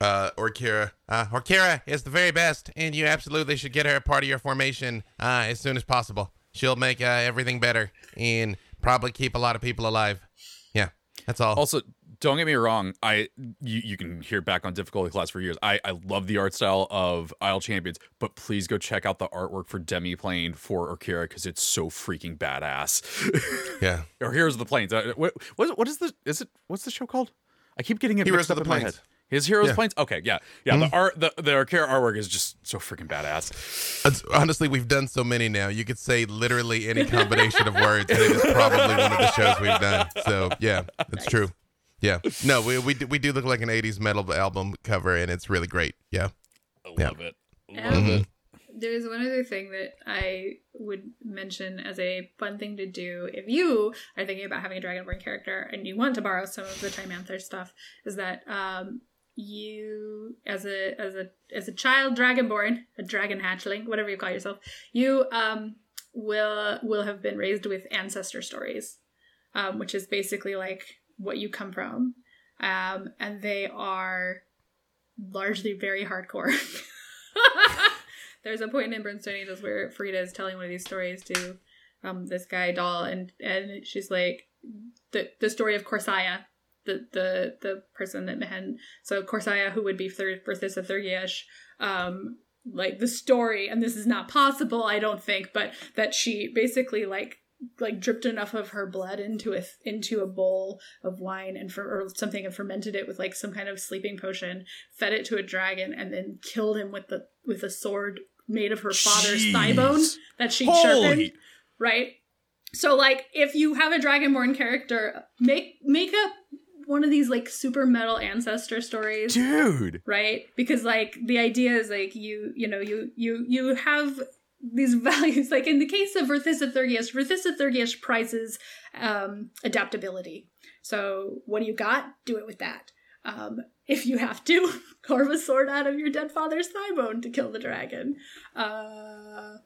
[SPEAKER 3] Uh, Orkira. Uh, Orkira is the very best, and you absolutely should get her a part of your formation uh, as soon as possible. She'll make uh, everything better and probably keep a lot of people alive. Yeah, that's all.
[SPEAKER 1] Also, don't get me wrong. I you, you can hear back on difficulty class for years. I, I love the art style of Idle Champions, but please go check out the artwork for Demiplane for Orkira because it's so freaking badass.
[SPEAKER 3] yeah.
[SPEAKER 1] or Heroes of the Plains. Uh, what, what what is the is it? What's the show called? I keep getting it
[SPEAKER 3] Heroes
[SPEAKER 1] mixed up
[SPEAKER 3] of
[SPEAKER 1] the
[SPEAKER 3] in Plains.
[SPEAKER 1] my head. His Heroes yeah. Plains? Okay, yeah. Yeah, mm-hmm. the art the, the Orkira artwork is just so freaking badass.
[SPEAKER 3] It's, honestly, we've done so many now. You could say literally any combination of words, and it is probably one of the shows we've done. So yeah, it's nice. true. Yeah. No, we we do, we do look like an 80s metal album cover and it's really great. Yeah.
[SPEAKER 1] I love yeah. it. Love
[SPEAKER 2] um, it. There's one other thing that I would mention as a fun thing to do if you are thinking about having a Dragonborn character and you want to borrow some of the Tymanther stuff is that um, you as a as a as a child dragonborn, a dragon hatchling, whatever you call yourself, you um will will have been raised with ancestor stories, um, which is basically like what you come from, um, and they are largely very hardcore. There's a point in Brimstone Angels where Farideh is telling one of these stories to um, this guy Dahl, and and she's like the the story of Corsaya, the the the person that Mehen so Corsaya who would be third Berthissa Thurgiash um like the story and this is not possible I don't think but that she basically like like dripped enough of her blood into a into a bowl of wine and for or something and fermented it with like some kind of sleeping potion fed it to a dragon and then killed him with the with a sword made of her Jeez. father's thigh bone that she sharpened right? So like if you have a dragonborn character make make up one of these like super metal ancestor stories
[SPEAKER 1] dude!
[SPEAKER 2] right? Because like the idea is like you you know you you you have these values like in the case of Verthissa Thurgiash, Verthissa Thurgiash prizes um, adaptability. So what do you got? Do it with that. Um, if you have to, carve a sword out of your dead father's thigh bone to kill the dragon. Uh...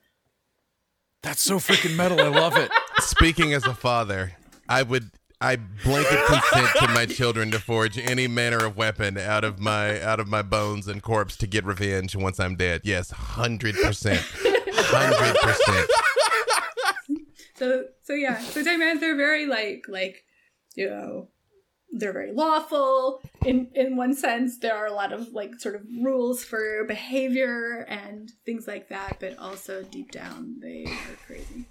[SPEAKER 1] That's so freaking metal. I love it.
[SPEAKER 3] Speaking as a father, I would I blanket consent to my children to forge any manner of weapon out of my out of my bones and corpse to get revenge once I'm dead. Yes, hundred percent, hundred percent.
[SPEAKER 2] So so yeah, so Time they're very like like you know they're very lawful in in one sense there are a lot of like sort of rules for behavior and things like that but also deep down they are crazy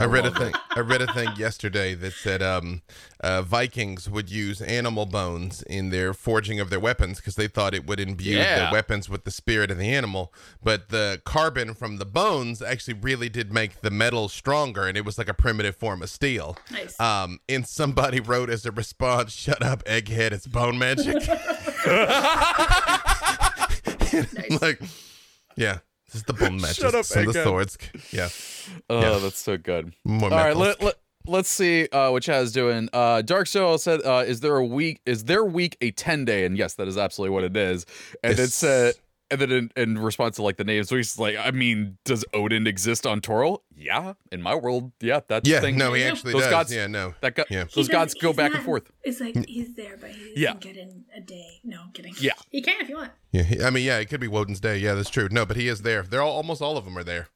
[SPEAKER 3] I read a thing. I read a thing yesterday that said um, uh, Vikings would use animal bones in their forging of their weapons because they thought it would imbue yeah. the weapons with the spirit of the animal. But the carbon from the bones actually really did make the metal stronger, and it was like a primitive form of steel.
[SPEAKER 2] Nice.
[SPEAKER 3] Um, and somebody wrote as a response, "Shut up, egghead! It's bone magic." nice. like, yeah. This is the bone matches. Shut up, and the swords. Yeah.
[SPEAKER 1] Oh,
[SPEAKER 3] yeah.
[SPEAKER 1] that's so good. More All right, let, let, let's see uh, what Chaz is doing. Uh, Dark Soul said, uh, "Is there a week? Is their week a ten day?" And yes, that is absolutely what it is. And
[SPEAKER 3] This-
[SPEAKER 1] it said, and then in, in response to like the names, so he's like, "I mean, does Odin exist on Toril? Yeah, in my world, yeah, that's
[SPEAKER 3] Yeah,
[SPEAKER 1] the thing.
[SPEAKER 3] no, he actually
[SPEAKER 1] Those
[SPEAKER 3] does.
[SPEAKER 1] gods-
[SPEAKER 3] yeah, no.
[SPEAKER 1] that go-
[SPEAKER 3] Yeah.
[SPEAKER 1] those gods go
[SPEAKER 4] he's
[SPEAKER 1] back and forth.
[SPEAKER 4] It's like he's there, but he doesn't
[SPEAKER 1] Yeah.
[SPEAKER 4] get in a day. No, I'm kidding.
[SPEAKER 1] Yeah,
[SPEAKER 2] he can if you want.
[SPEAKER 3] Yeah, he- I mean, yeah, it could be Woden's Day. Yeah, that's true. No, but he is there. They're all almost all of them are there.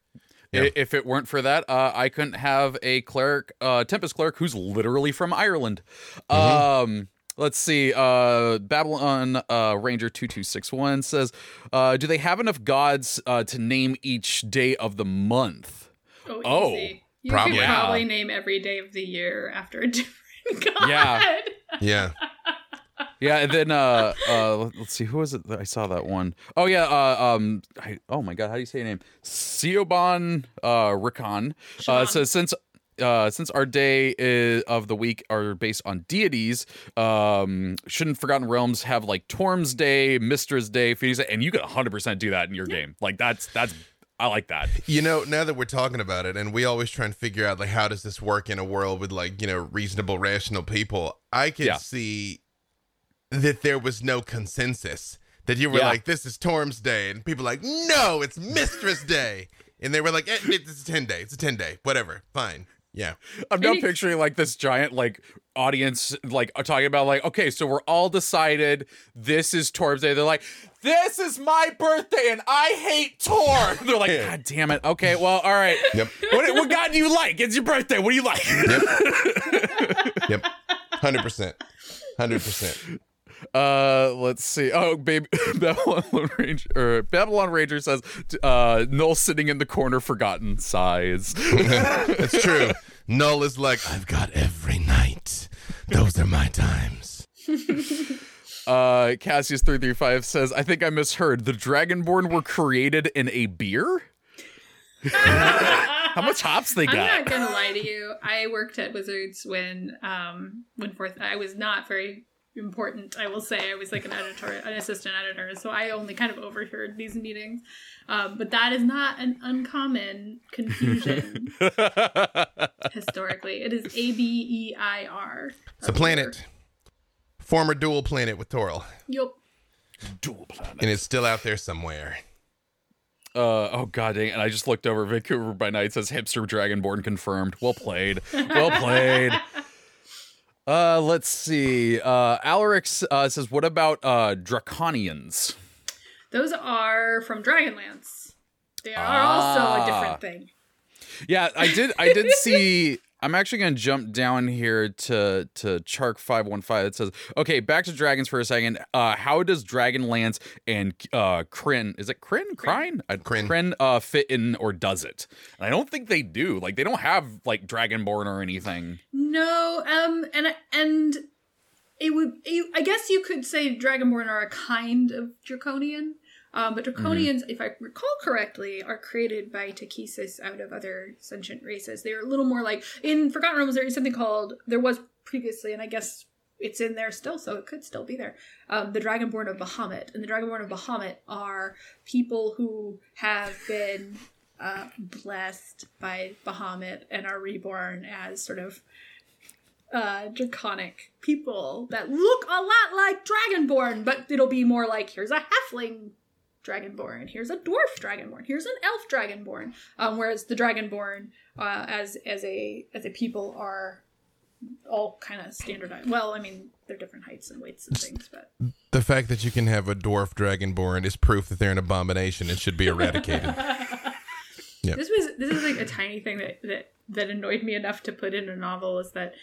[SPEAKER 3] Yeah.
[SPEAKER 1] If it weren't for that, uh, I couldn't have a cleric, uh, Tempest cleric, who's literally from Ireland. Um, let's see. Uh, Babylon uh, Ranger two two six one says, uh, "Do they have enough gods uh, to name each day of the month?"
[SPEAKER 2] Oh,
[SPEAKER 1] Oh,
[SPEAKER 2] easy. You
[SPEAKER 3] probably.
[SPEAKER 2] could probably
[SPEAKER 1] Yeah.
[SPEAKER 2] name every day of the year after a different god.
[SPEAKER 1] Yeah.
[SPEAKER 3] Yeah.
[SPEAKER 1] Yeah, and then uh, uh, let's see, who was it? that I saw that one. Oh yeah, uh, um, I, oh my god, how do you say your name? Siobhan uh, Rickon. Uh, says since uh, since our day is, of the week are based on deities, um, shouldn't Forgotten Realms have like Torm's Day, Mystra's Day, Phoenix Day, and you can 100 percent do that in your game. Like that's that's I like that.
[SPEAKER 3] You know, now that we're talking about it, and we always try and figure out like how does this work in a world with like you know reasonable, rational people, I can
[SPEAKER 1] Yeah.
[SPEAKER 3] see that there was no consensus. That you were
[SPEAKER 1] Yeah.
[SPEAKER 3] like, this is Torm's Day, and people were like, no, it's Mystra's Day, and they were like, eh, it's a ten day, it's a ten day, whatever, fine, yeah,
[SPEAKER 1] I'm now picturing like this giant like audience like uh, talking about like okay so we're all decided this is Torm's day. They're like this is my birthday and I hate Torm they're like god damn it. Okay well all right.
[SPEAKER 3] Yep,
[SPEAKER 1] what, what god do you like? It's your birthday. What do you like?
[SPEAKER 3] Yep, hundred percent, hundred percent.
[SPEAKER 1] Uh let's see oh baby Babylon Ranger or Babylon Ranger says uh Null sitting in the corner forgotten sighs
[SPEAKER 3] It's true. Null is like, I've got every night. Those are my times.
[SPEAKER 1] uh Cassius 335 says I think I misheard the Dragonborn were created in a beer How much hops they got?
[SPEAKER 2] I'm not gonna lie to you. I worked at Wizards when um when fourth I was not very important, I will say. I was like an editor an assistant editor, so I only kind of overheard these meetings. Um, but that is not an uncommon confusion historically. It is A B E I R.
[SPEAKER 3] It's a planet. Former dual planet with Toril.
[SPEAKER 2] yep
[SPEAKER 1] Dual planet.
[SPEAKER 3] And it's still out there somewhere.
[SPEAKER 1] Uh, oh god dang! it. And I just looked over. Vancouver by night says hipster dragonborn confirmed. Well played. Well played. Uh, let's see. Uh, Alarix uh, says, "What about uh draconians?"
[SPEAKER 2] Those are from Dragonlance. They are
[SPEAKER 1] Ah.
[SPEAKER 2] also a different thing.
[SPEAKER 1] Yeah, I did. I did see. I'm actually going to jump down here to to Chark five one five. It says, "Okay, back to dragons for a second. Uh, how does Dragonlance and uh Krynn is it Krynn Krynn uh,
[SPEAKER 3] Krynn.
[SPEAKER 1] Krynn uh fit in or does it? And I don't think they do. Like they don't have like Dragonborn or anything.
[SPEAKER 2] No, um, and and it would. You, I guess you could say Dragonborn are a kind of draconian. Um, but draconians, if I recall correctly, are created by Takhisis out of other sentient races. They're a little more like in Forgotten Realms. There is something called there was previously, and I guess it's in there still, so it could still be there. Um, the Dragonborn of Bahamut, and the Dragonborn of Bahamut are people who have been uh, blessed by Bahamut and are reborn as sort of uh, draconic people that look a lot like Dragonborn, but it'll be more like here's a halfling Dragonborn, here's a dwarf Dragonborn, here's an elf Dragonborn. Um, whereas the Dragonborn, uh, as as a as a people, are all kind of standardized. Well, I mean, they're different heights and weights and things, but
[SPEAKER 3] The fact that you can have a dwarf dragonborn is proof that they're an abomination and should be eradicated. Yep.
[SPEAKER 2] This was this is like a tiny thing that that that annoyed me enough to put in a novel is that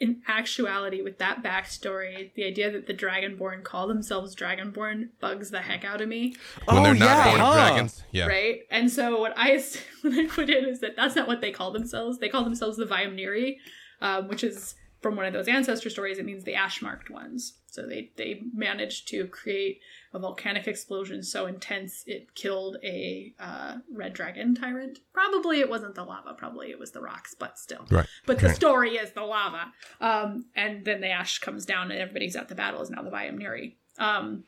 [SPEAKER 2] in actuality with that backstory the idea that the dragonborn call themselves dragonborn bugs the heck out of me
[SPEAKER 3] when they're
[SPEAKER 1] Oh,
[SPEAKER 3] not
[SPEAKER 1] yeah,
[SPEAKER 3] born
[SPEAKER 1] huh.
[SPEAKER 3] dragons. Yeah.
[SPEAKER 2] right and so what i what i put in is that that's not what they call themselves they call themselves the Vayemniri, um, which is from one of those ancestor stories it means the ash marked ones so they they managed to create a volcanic explosion so intense it killed a uh, red dragon tyrant probably it wasn't the lava probably it was the rocks but still
[SPEAKER 3] Right.
[SPEAKER 2] but the story is the lava um, and then the ash comes down and everybody's at the battle is now the Vayemniri. um,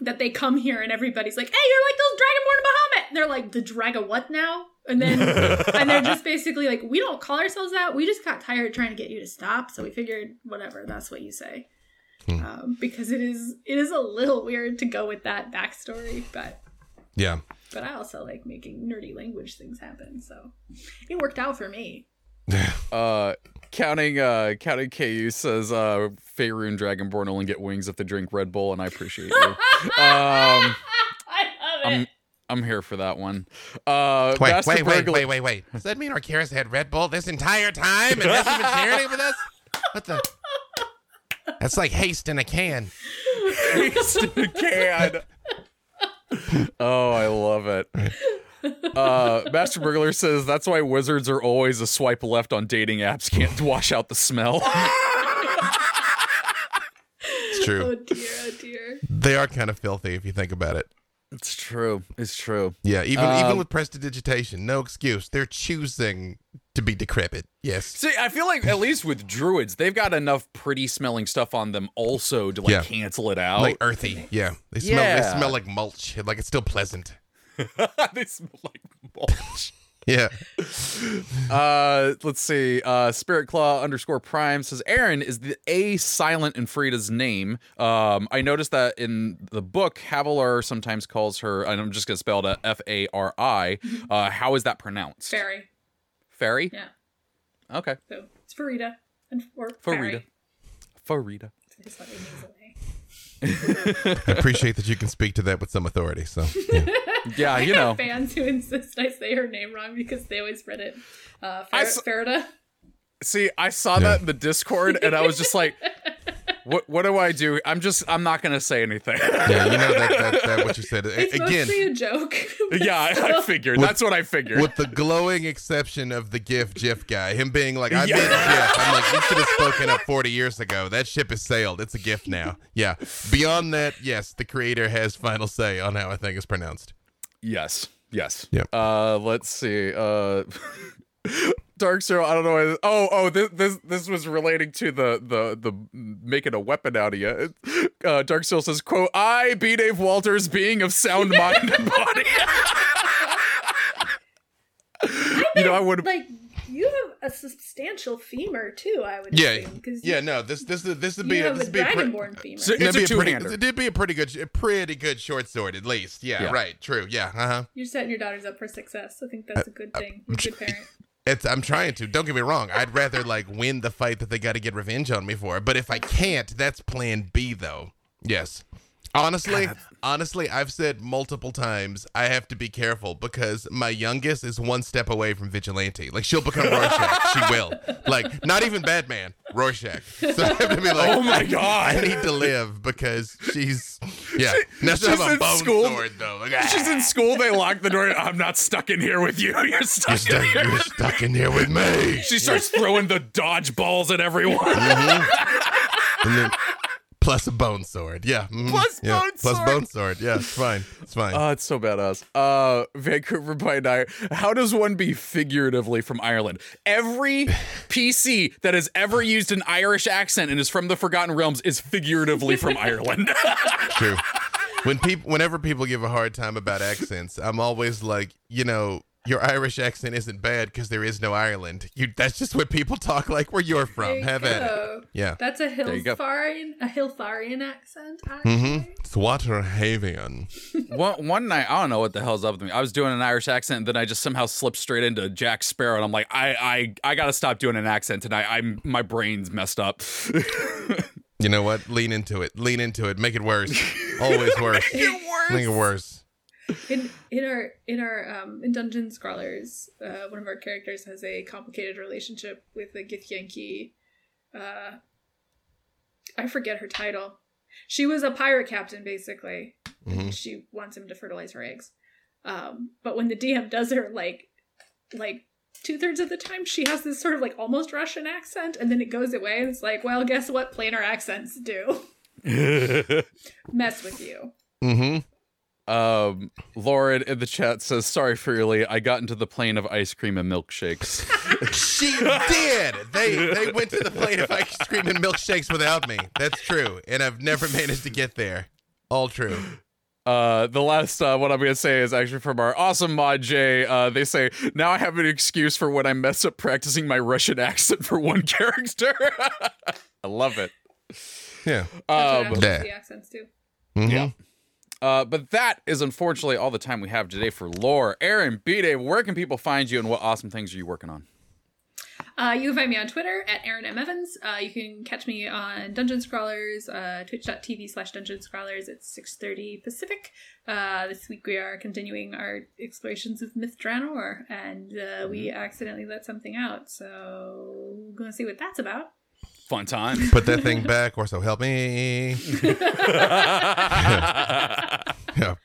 [SPEAKER 2] that they come here and everybody's like, "Hey, you're like those Dragonborn of Bahamut." And they're like, "The Draga what now?" And then and they're just basically like, "We don't call ourselves that. We just got tired trying to get you to stop, so we figured whatever. That's what you say."
[SPEAKER 3] Hmm.
[SPEAKER 2] Um, because it is it is a little weird to go with that backstory, but
[SPEAKER 3] Yeah.
[SPEAKER 2] but I also like making nerdy language things happen, so it worked out for me.
[SPEAKER 1] Uh, counting uh counting KU says uh Faerun Dragonborn only get wings if they drink Red Bull, and I appreciate you. um,
[SPEAKER 2] I love it.
[SPEAKER 1] I'm I'm here for that one. Uh,
[SPEAKER 3] Wait,
[SPEAKER 1] Master
[SPEAKER 3] wait, wait,
[SPEAKER 1] Burglar-
[SPEAKER 3] wait, wait, wait. Does that mean Arcaris had Red Bull this entire time and hasn't been sharing it with us? What the? That's like haste in a can.
[SPEAKER 1] haste in a can. oh, I love it. Uh, Master Burglar says that's why wizards are always a swipe left on dating apps. Can't wash out the smell.
[SPEAKER 3] It's true.
[SPEAKER 2] Oh dear, oh dear.
[SPEAKER 3] They are kind of filthy if you think about it.
[SPEAKER 1] it's true. It's true.
[SPEAKER 3] Yeah, even
[SPEAKER 1] Um,
[SPEAKER 3] even with prestidigitation, no excuse. They're choosing to be decrepit. Yes.
[SPEAKER 1] See, I feel like at least with druids, they've got enough pretty smelling stuff on them also to like
[SPEAKER 3] Yeah.
[SPEAKER 1] cancel it out.
[SPEAKER 3] Like earthy. Yeah. They smell they smell like mulch. Like it's still pleasant.
[SPEAKER 1] they smell like mulch.
[SPEAKER 3] Yeah.
[SPEAKER 1] Uh, let's see. Uh, Spirit Claw underscore Prime says Erin is the A silent in Farideh's name. Um, I noticed that in the book, Havilar sometimes calls her, and I'm just gonna spell it F A R I. Uh, how is that pronounced?
[SPEAKER 2] Fairy.
[SPEAKER 1] Fairy.
[SPEAKER 2] Yeah.
[SPEAKER 1] Okay.
[SPEAKER 2] So it's Farida and or
[SPEAKER 1] Farida.
[SPEAKER 2] Fairy.
[SPEAKER 1] Farida.
[SPEAKER 2] Is what it means away.
[SPEAKER 3] I appreciate that you can speak to that with some authority. So yeah.
[SPEAKER 1] Yeah,
[SPEAKER 2] I
[SPEAKER 1] you
[SPEAKER 2] have
[SPEAKER 1] know.
[SPEAKER 2] fans who insist I say her name wrong because they always read it. Uh, Fer-
[SPEAKER 1] s-
[SPEAKER 2] Farida.
[SPEAKER 1] See, I saw
[SPEAKER 3] Yeah.
[SPEAKER 1] that in the Discord, and I was just like, "What? What do I do? I'm just. I'm not gonna say anything."
[SPEAKER 3] Yeah, you know that, that, that what you said. A-
[SPEAKER 2] It's
[SPEAKER 3] Again,
[SPEAKER 2] mostly a joke.
[SPEAKER 1] yeah, I, I figured.
[SPEAKER 3] With-
[SPEAKER 1] That's what I figured.
[SPEAKER 3] with the glowing exception of the GIF GIF guy, him being like, I
[SPEAKER 1] Yeah.
[SPEAKER 3] meant GIF. I'm like, you should have spoken up 40 years ago. That ship has sailed. It's a GIF now. Yeah. Beyond that, yes, the creator has final say on how a thing is pronounced.
[SPEAKER 1] Yes. Yes.
[SPEAKER 3] Yep.
[SPEAKER 1] Uh, let's see. Uh, Dark Zero. I don't know. Why, oh, oh. This, this this was relating to the the the making a weapon out of you. Uh, Dark Zero says, "quote I, B. Dave Walters, being of sound mind and body." you know, I would.
[SPEAKER 2] like you have a substantial femur too. I would
[SPEAKER 3] Yeah.
[SPEAKER 2] assume, 'cause
[SPEAKER 3] Yeah, no, this this this would
[SPEAKER 2] you
[SPEAKER 3] be a,
[SPEAKER 2] have
[SPEAKER 3] this
[SPEAKER 2] a
[SPEAKER 3] would be a pre-
[SPEAKER 2] femur.
[SPEAKER 1] So- It's a
[SPEAKER 3] a pretty,
[SPEAKER 1] two-hander.
[SPEAKER 3] it'd be a pretty good, a pretty good short sword at least. Yeah,
[SPEAKER 1] Yeah.
[SPEAKER 3] right. True. Yeah. Uh huh.
[SPEAKER 2] You're setting your daughters up for success. I think that's a good thing. You're a good parent.
[SPEAKER 3] It's. I'm trying to. Don't get me wrong. I'd rather like win the fight that they got to get revenge on me for. But if I can't, that's Plan B, though. Yes. Honestly, honestly, I've said multiple times I have to be careful because my youngest is one step away from vigilante. Like she'll become Rorschach. she will. Like not even Batman, Rorschach. So I have to be like,
[SPEAKER 1] Oh my god,
[SPEAKER 3] I
[SPEAKER 1] God.
[SPEAKER 3] need to live because she's yeah. now she'll
[SPEAKER 1] she's
[SPEAKER 3] have a
[SPEAKER 1] in
[SPEAKER 3] bone
[SPEAKER 1] school.
[SPEAKER 3] sword though. Like,
[SPEAKER 1] She's in school. They lock the door. I'm not stuck in here with you. You're stuck,
[SPEAKER 3] You're
[SPEAKER 1] in
[SPEAKER 3] stuck,
[SPEAKER 1] here.
[SPEAKER 3] you're stuck in here with me.
[SPEAKER 1] She starts throwing the dodgeballs at everyone.
[SPEAKER 3] Mm-hmm. and then plus a bone sword. Yeah. mhm,
[SPEAKER 1] Plus
[SPEAKER 3] yeah.
[SPEAKER 1] bone
[SPEAKER 3] Plus
[SPEAKER 1] sword.
[SPEAKER 3] Plus bone sword. Yeah, it's fine. It's fine.
[SPEAKER 1] Oh, it's so badass. Uh, Vancouver by night. How does one be figuratively from Ireland? Every PC that has ever used an Irish accent and is from the Forgotten Realms is figuratively from Ireland.
[SPEAKER 3] True. When people, whenever people give a hard time about accents, I'm always like, you know, your Irish accent isn't bad because there is no Ireland. You, that's just what people talk like where you're
[SPEAKER 2] There
[SPEAKER 3] from.
[SPEAKER 2] you
[SPEAKER 3] Have at it. Yeah.
[SPEAKER 2] That's a
[SPEAKER 1] you.
[SPEAKER 2] Hilfarian, a Hilfarian accent. Actually.
[SPEAKER 3] Mm-hmm. Swaterhavian.
[SPEAKER 1] one one night, I don't know what the hell's up with me. I was doing an Irish accent, and then I just somehow slipped straight into Jack Sparrow, and I'm like, I I I gotta stop doing an accent tonight. I'm my brain's messed up.
[SPEAKER 3] You know what? Lean into it. Lean into it. Make it worse. Always worse. Make it worse.
[SPEAKER 2] In in our in our um in Dungeon Scrawlers, uh, one of our characters has a complicated relationship with the Githyanki. Uh, I forget her title. She was a pirate captain, basically.
[SPEAKER 3] Mhm.
[SPEAKER 2] She wants him to fertilize her eggs. Um, but when the DM does her, like, like two thirds of the time, she has this sort of like almost Russian accent, and then it goes away, and it's like, well, guess what? Planar accents do mess with you.
[SPEAKER 3] Mm-hmm.
[SPEAKER 1] Um, Lauren in the chat says, "Sorry, for Freely, I got into the plane of ice cream and milkshakes."
[SPEAKER 3] She did. They they went to the plane of ice cream and milkshakes without me. That's true, and I've never managed to get there. All true.
[SPEAKER 1] Uh, the last uh, what I'm gonna say is actually from our awesome mod Jay. Uh, they say now I have an excuse for when I mess up practicing my Russian accent for one character. I love it.
[SPEAKER 3] Yeah.
[SPEAKER 2] That's
[SPEAKER 1] Um,
[SPEAKER 2] happens the accents too.
[SPEAKER 3] Mhm.
[SPEAKER 1] Yeah. Uh, but that is unfortunately all the time we have today for lore. Erin, B Dave, where can people find you and what awesome things are you working on?
[SPEAKER 2] Uh, you can find me on Twitter at Erin M. Evans. Uh, you can catch me on Dungeon Scrawlers, uh, twitch.tv slash Dungeon Scrawlers at 6.30 Pacific. Uh, this week we are continuing our explorations of Myth Drannor, and uh, we accidentally let something out, so we're going to see what that's about.
[SPEAKER 1] Fun time.
[SPEAKER 3] Put that thing back, or so help me. Yeah.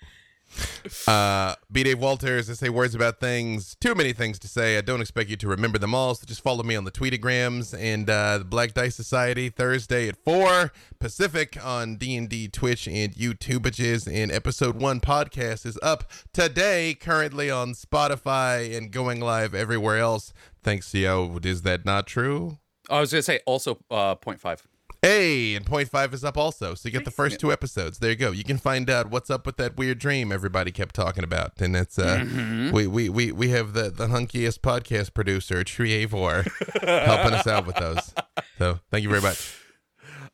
[SPEAKER 3] Uh, B. Dave Walters, I say words about things. Too many things to say. I don't expect you to remember them all. So just follow me on the Tweetagrams and uh, the Black Dice Society Thursday at four Pacific on D and D Twitch and YouTubeages. And episode one podcast is up today, currently on Spotify and going live everywhere else. Thanks, Yo. Is that not true?
[SPEAKER 1] I was gonna say also uh, 0.5.
[SPEAKER 3] Hey, and point five is up also. So you get the first two episodes. There you go. You can find out what's up with that weird dream everybody kept talking about. And it's uh we, we we we have the the hunkiest podcast producer, Treavor, helping us out with those. So thank you very much.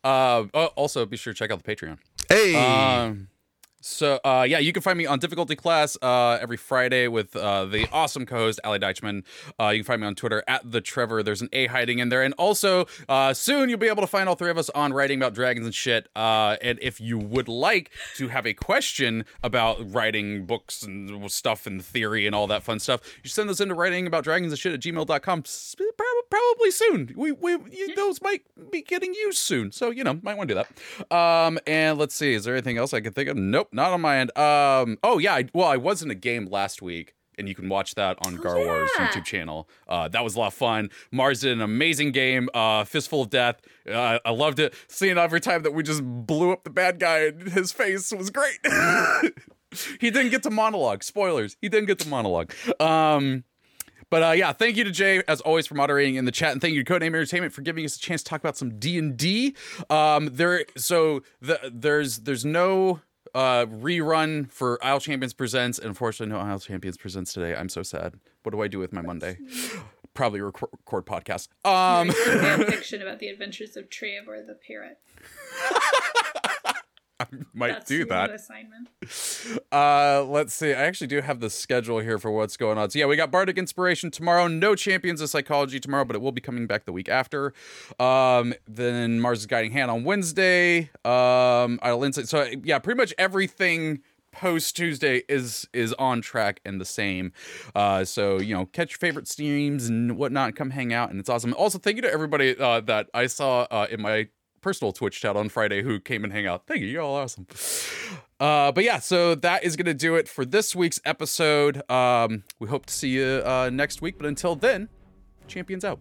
[SPEAKER 1] Uh, oh, also, be sure to check out the Patreon.
[SPEAKER 3] Hey,
[SPEAKER 1] Um, so uh, yeah, you can find me on Difficulty Class uh, every Friday with uh, the awesome co-host Ali Deichman. Uh, you can find me on Twitter at the Trevor. There's an A hiding in there, and also uh, soon you'll be able to find all three of us on writing about dragons and shit. Uh, and if you would like to have a question about writing books and stuff and theory and all that fun stuff, you send those into writing about dragons and shit at gmail.com. S- prob- Probably soon. We we you, those might be getting used soon, so you know might want to do that. Um, and let's see, is there anything else I can think of? Nope, not on my end. Um, oh yeah, I, well I was in a game last week. And you can watch that on Gar Wars
[SPEAKER 2] yeah.
[SPEAKER 1] YouTube channel. Uh, that was a lot of fun. Mars did an amazing game. Uh, Fistful of Death. Uh, I loved it. Seeing every time that we just blew up the bad guy and his face was great. he didn't get to monologue. Spoilers. He didn't get to monologue. Um, but uh, yeah, thank you to Jay as always for moderating in the chat, and thank you to Codename Entertainment for giving us a chance to talk about some D and D. Um, there, so the, there's there's no uh rerun for Idle Champions Presents, and unfortunately, no Idle Champions Presents today. I'm so sad. What do I do with my Monday? Probably rec- record podcast. Um,
[SPEAKER 2] fan fiction about the adventures of Treavor the parrot.
[SPEAKER 1] might
[SPEAKER 2] That's
[SPEAKER 1] do that.
[SPEAKER 2] assignment.
[SPEAKER 1] Uh, let's see. I actually do have the schedule here for what's going on. So yeah, we got Bardic Inspiration tomorrow. No Champions of Psychology tomorrow, but it will be coming back the week after. Um, then Mars' Guiding Hand on Wednesday. Um, Idle Insight. So yeah, pretty much everything post Tuesday is is on track and the same. Uh, so you know, catch your favorite streams and whatnot. Come hang out, and it's awesome. Also, thank you to everybody uh, that I saw uh, in my personal Twitch chat on Friday who came and hang out. Thank you. You're all awesome. Uh, but yeah, so that is going to do it for this week's episode. Um, we hope to see you uh, next week. But until then, champions out.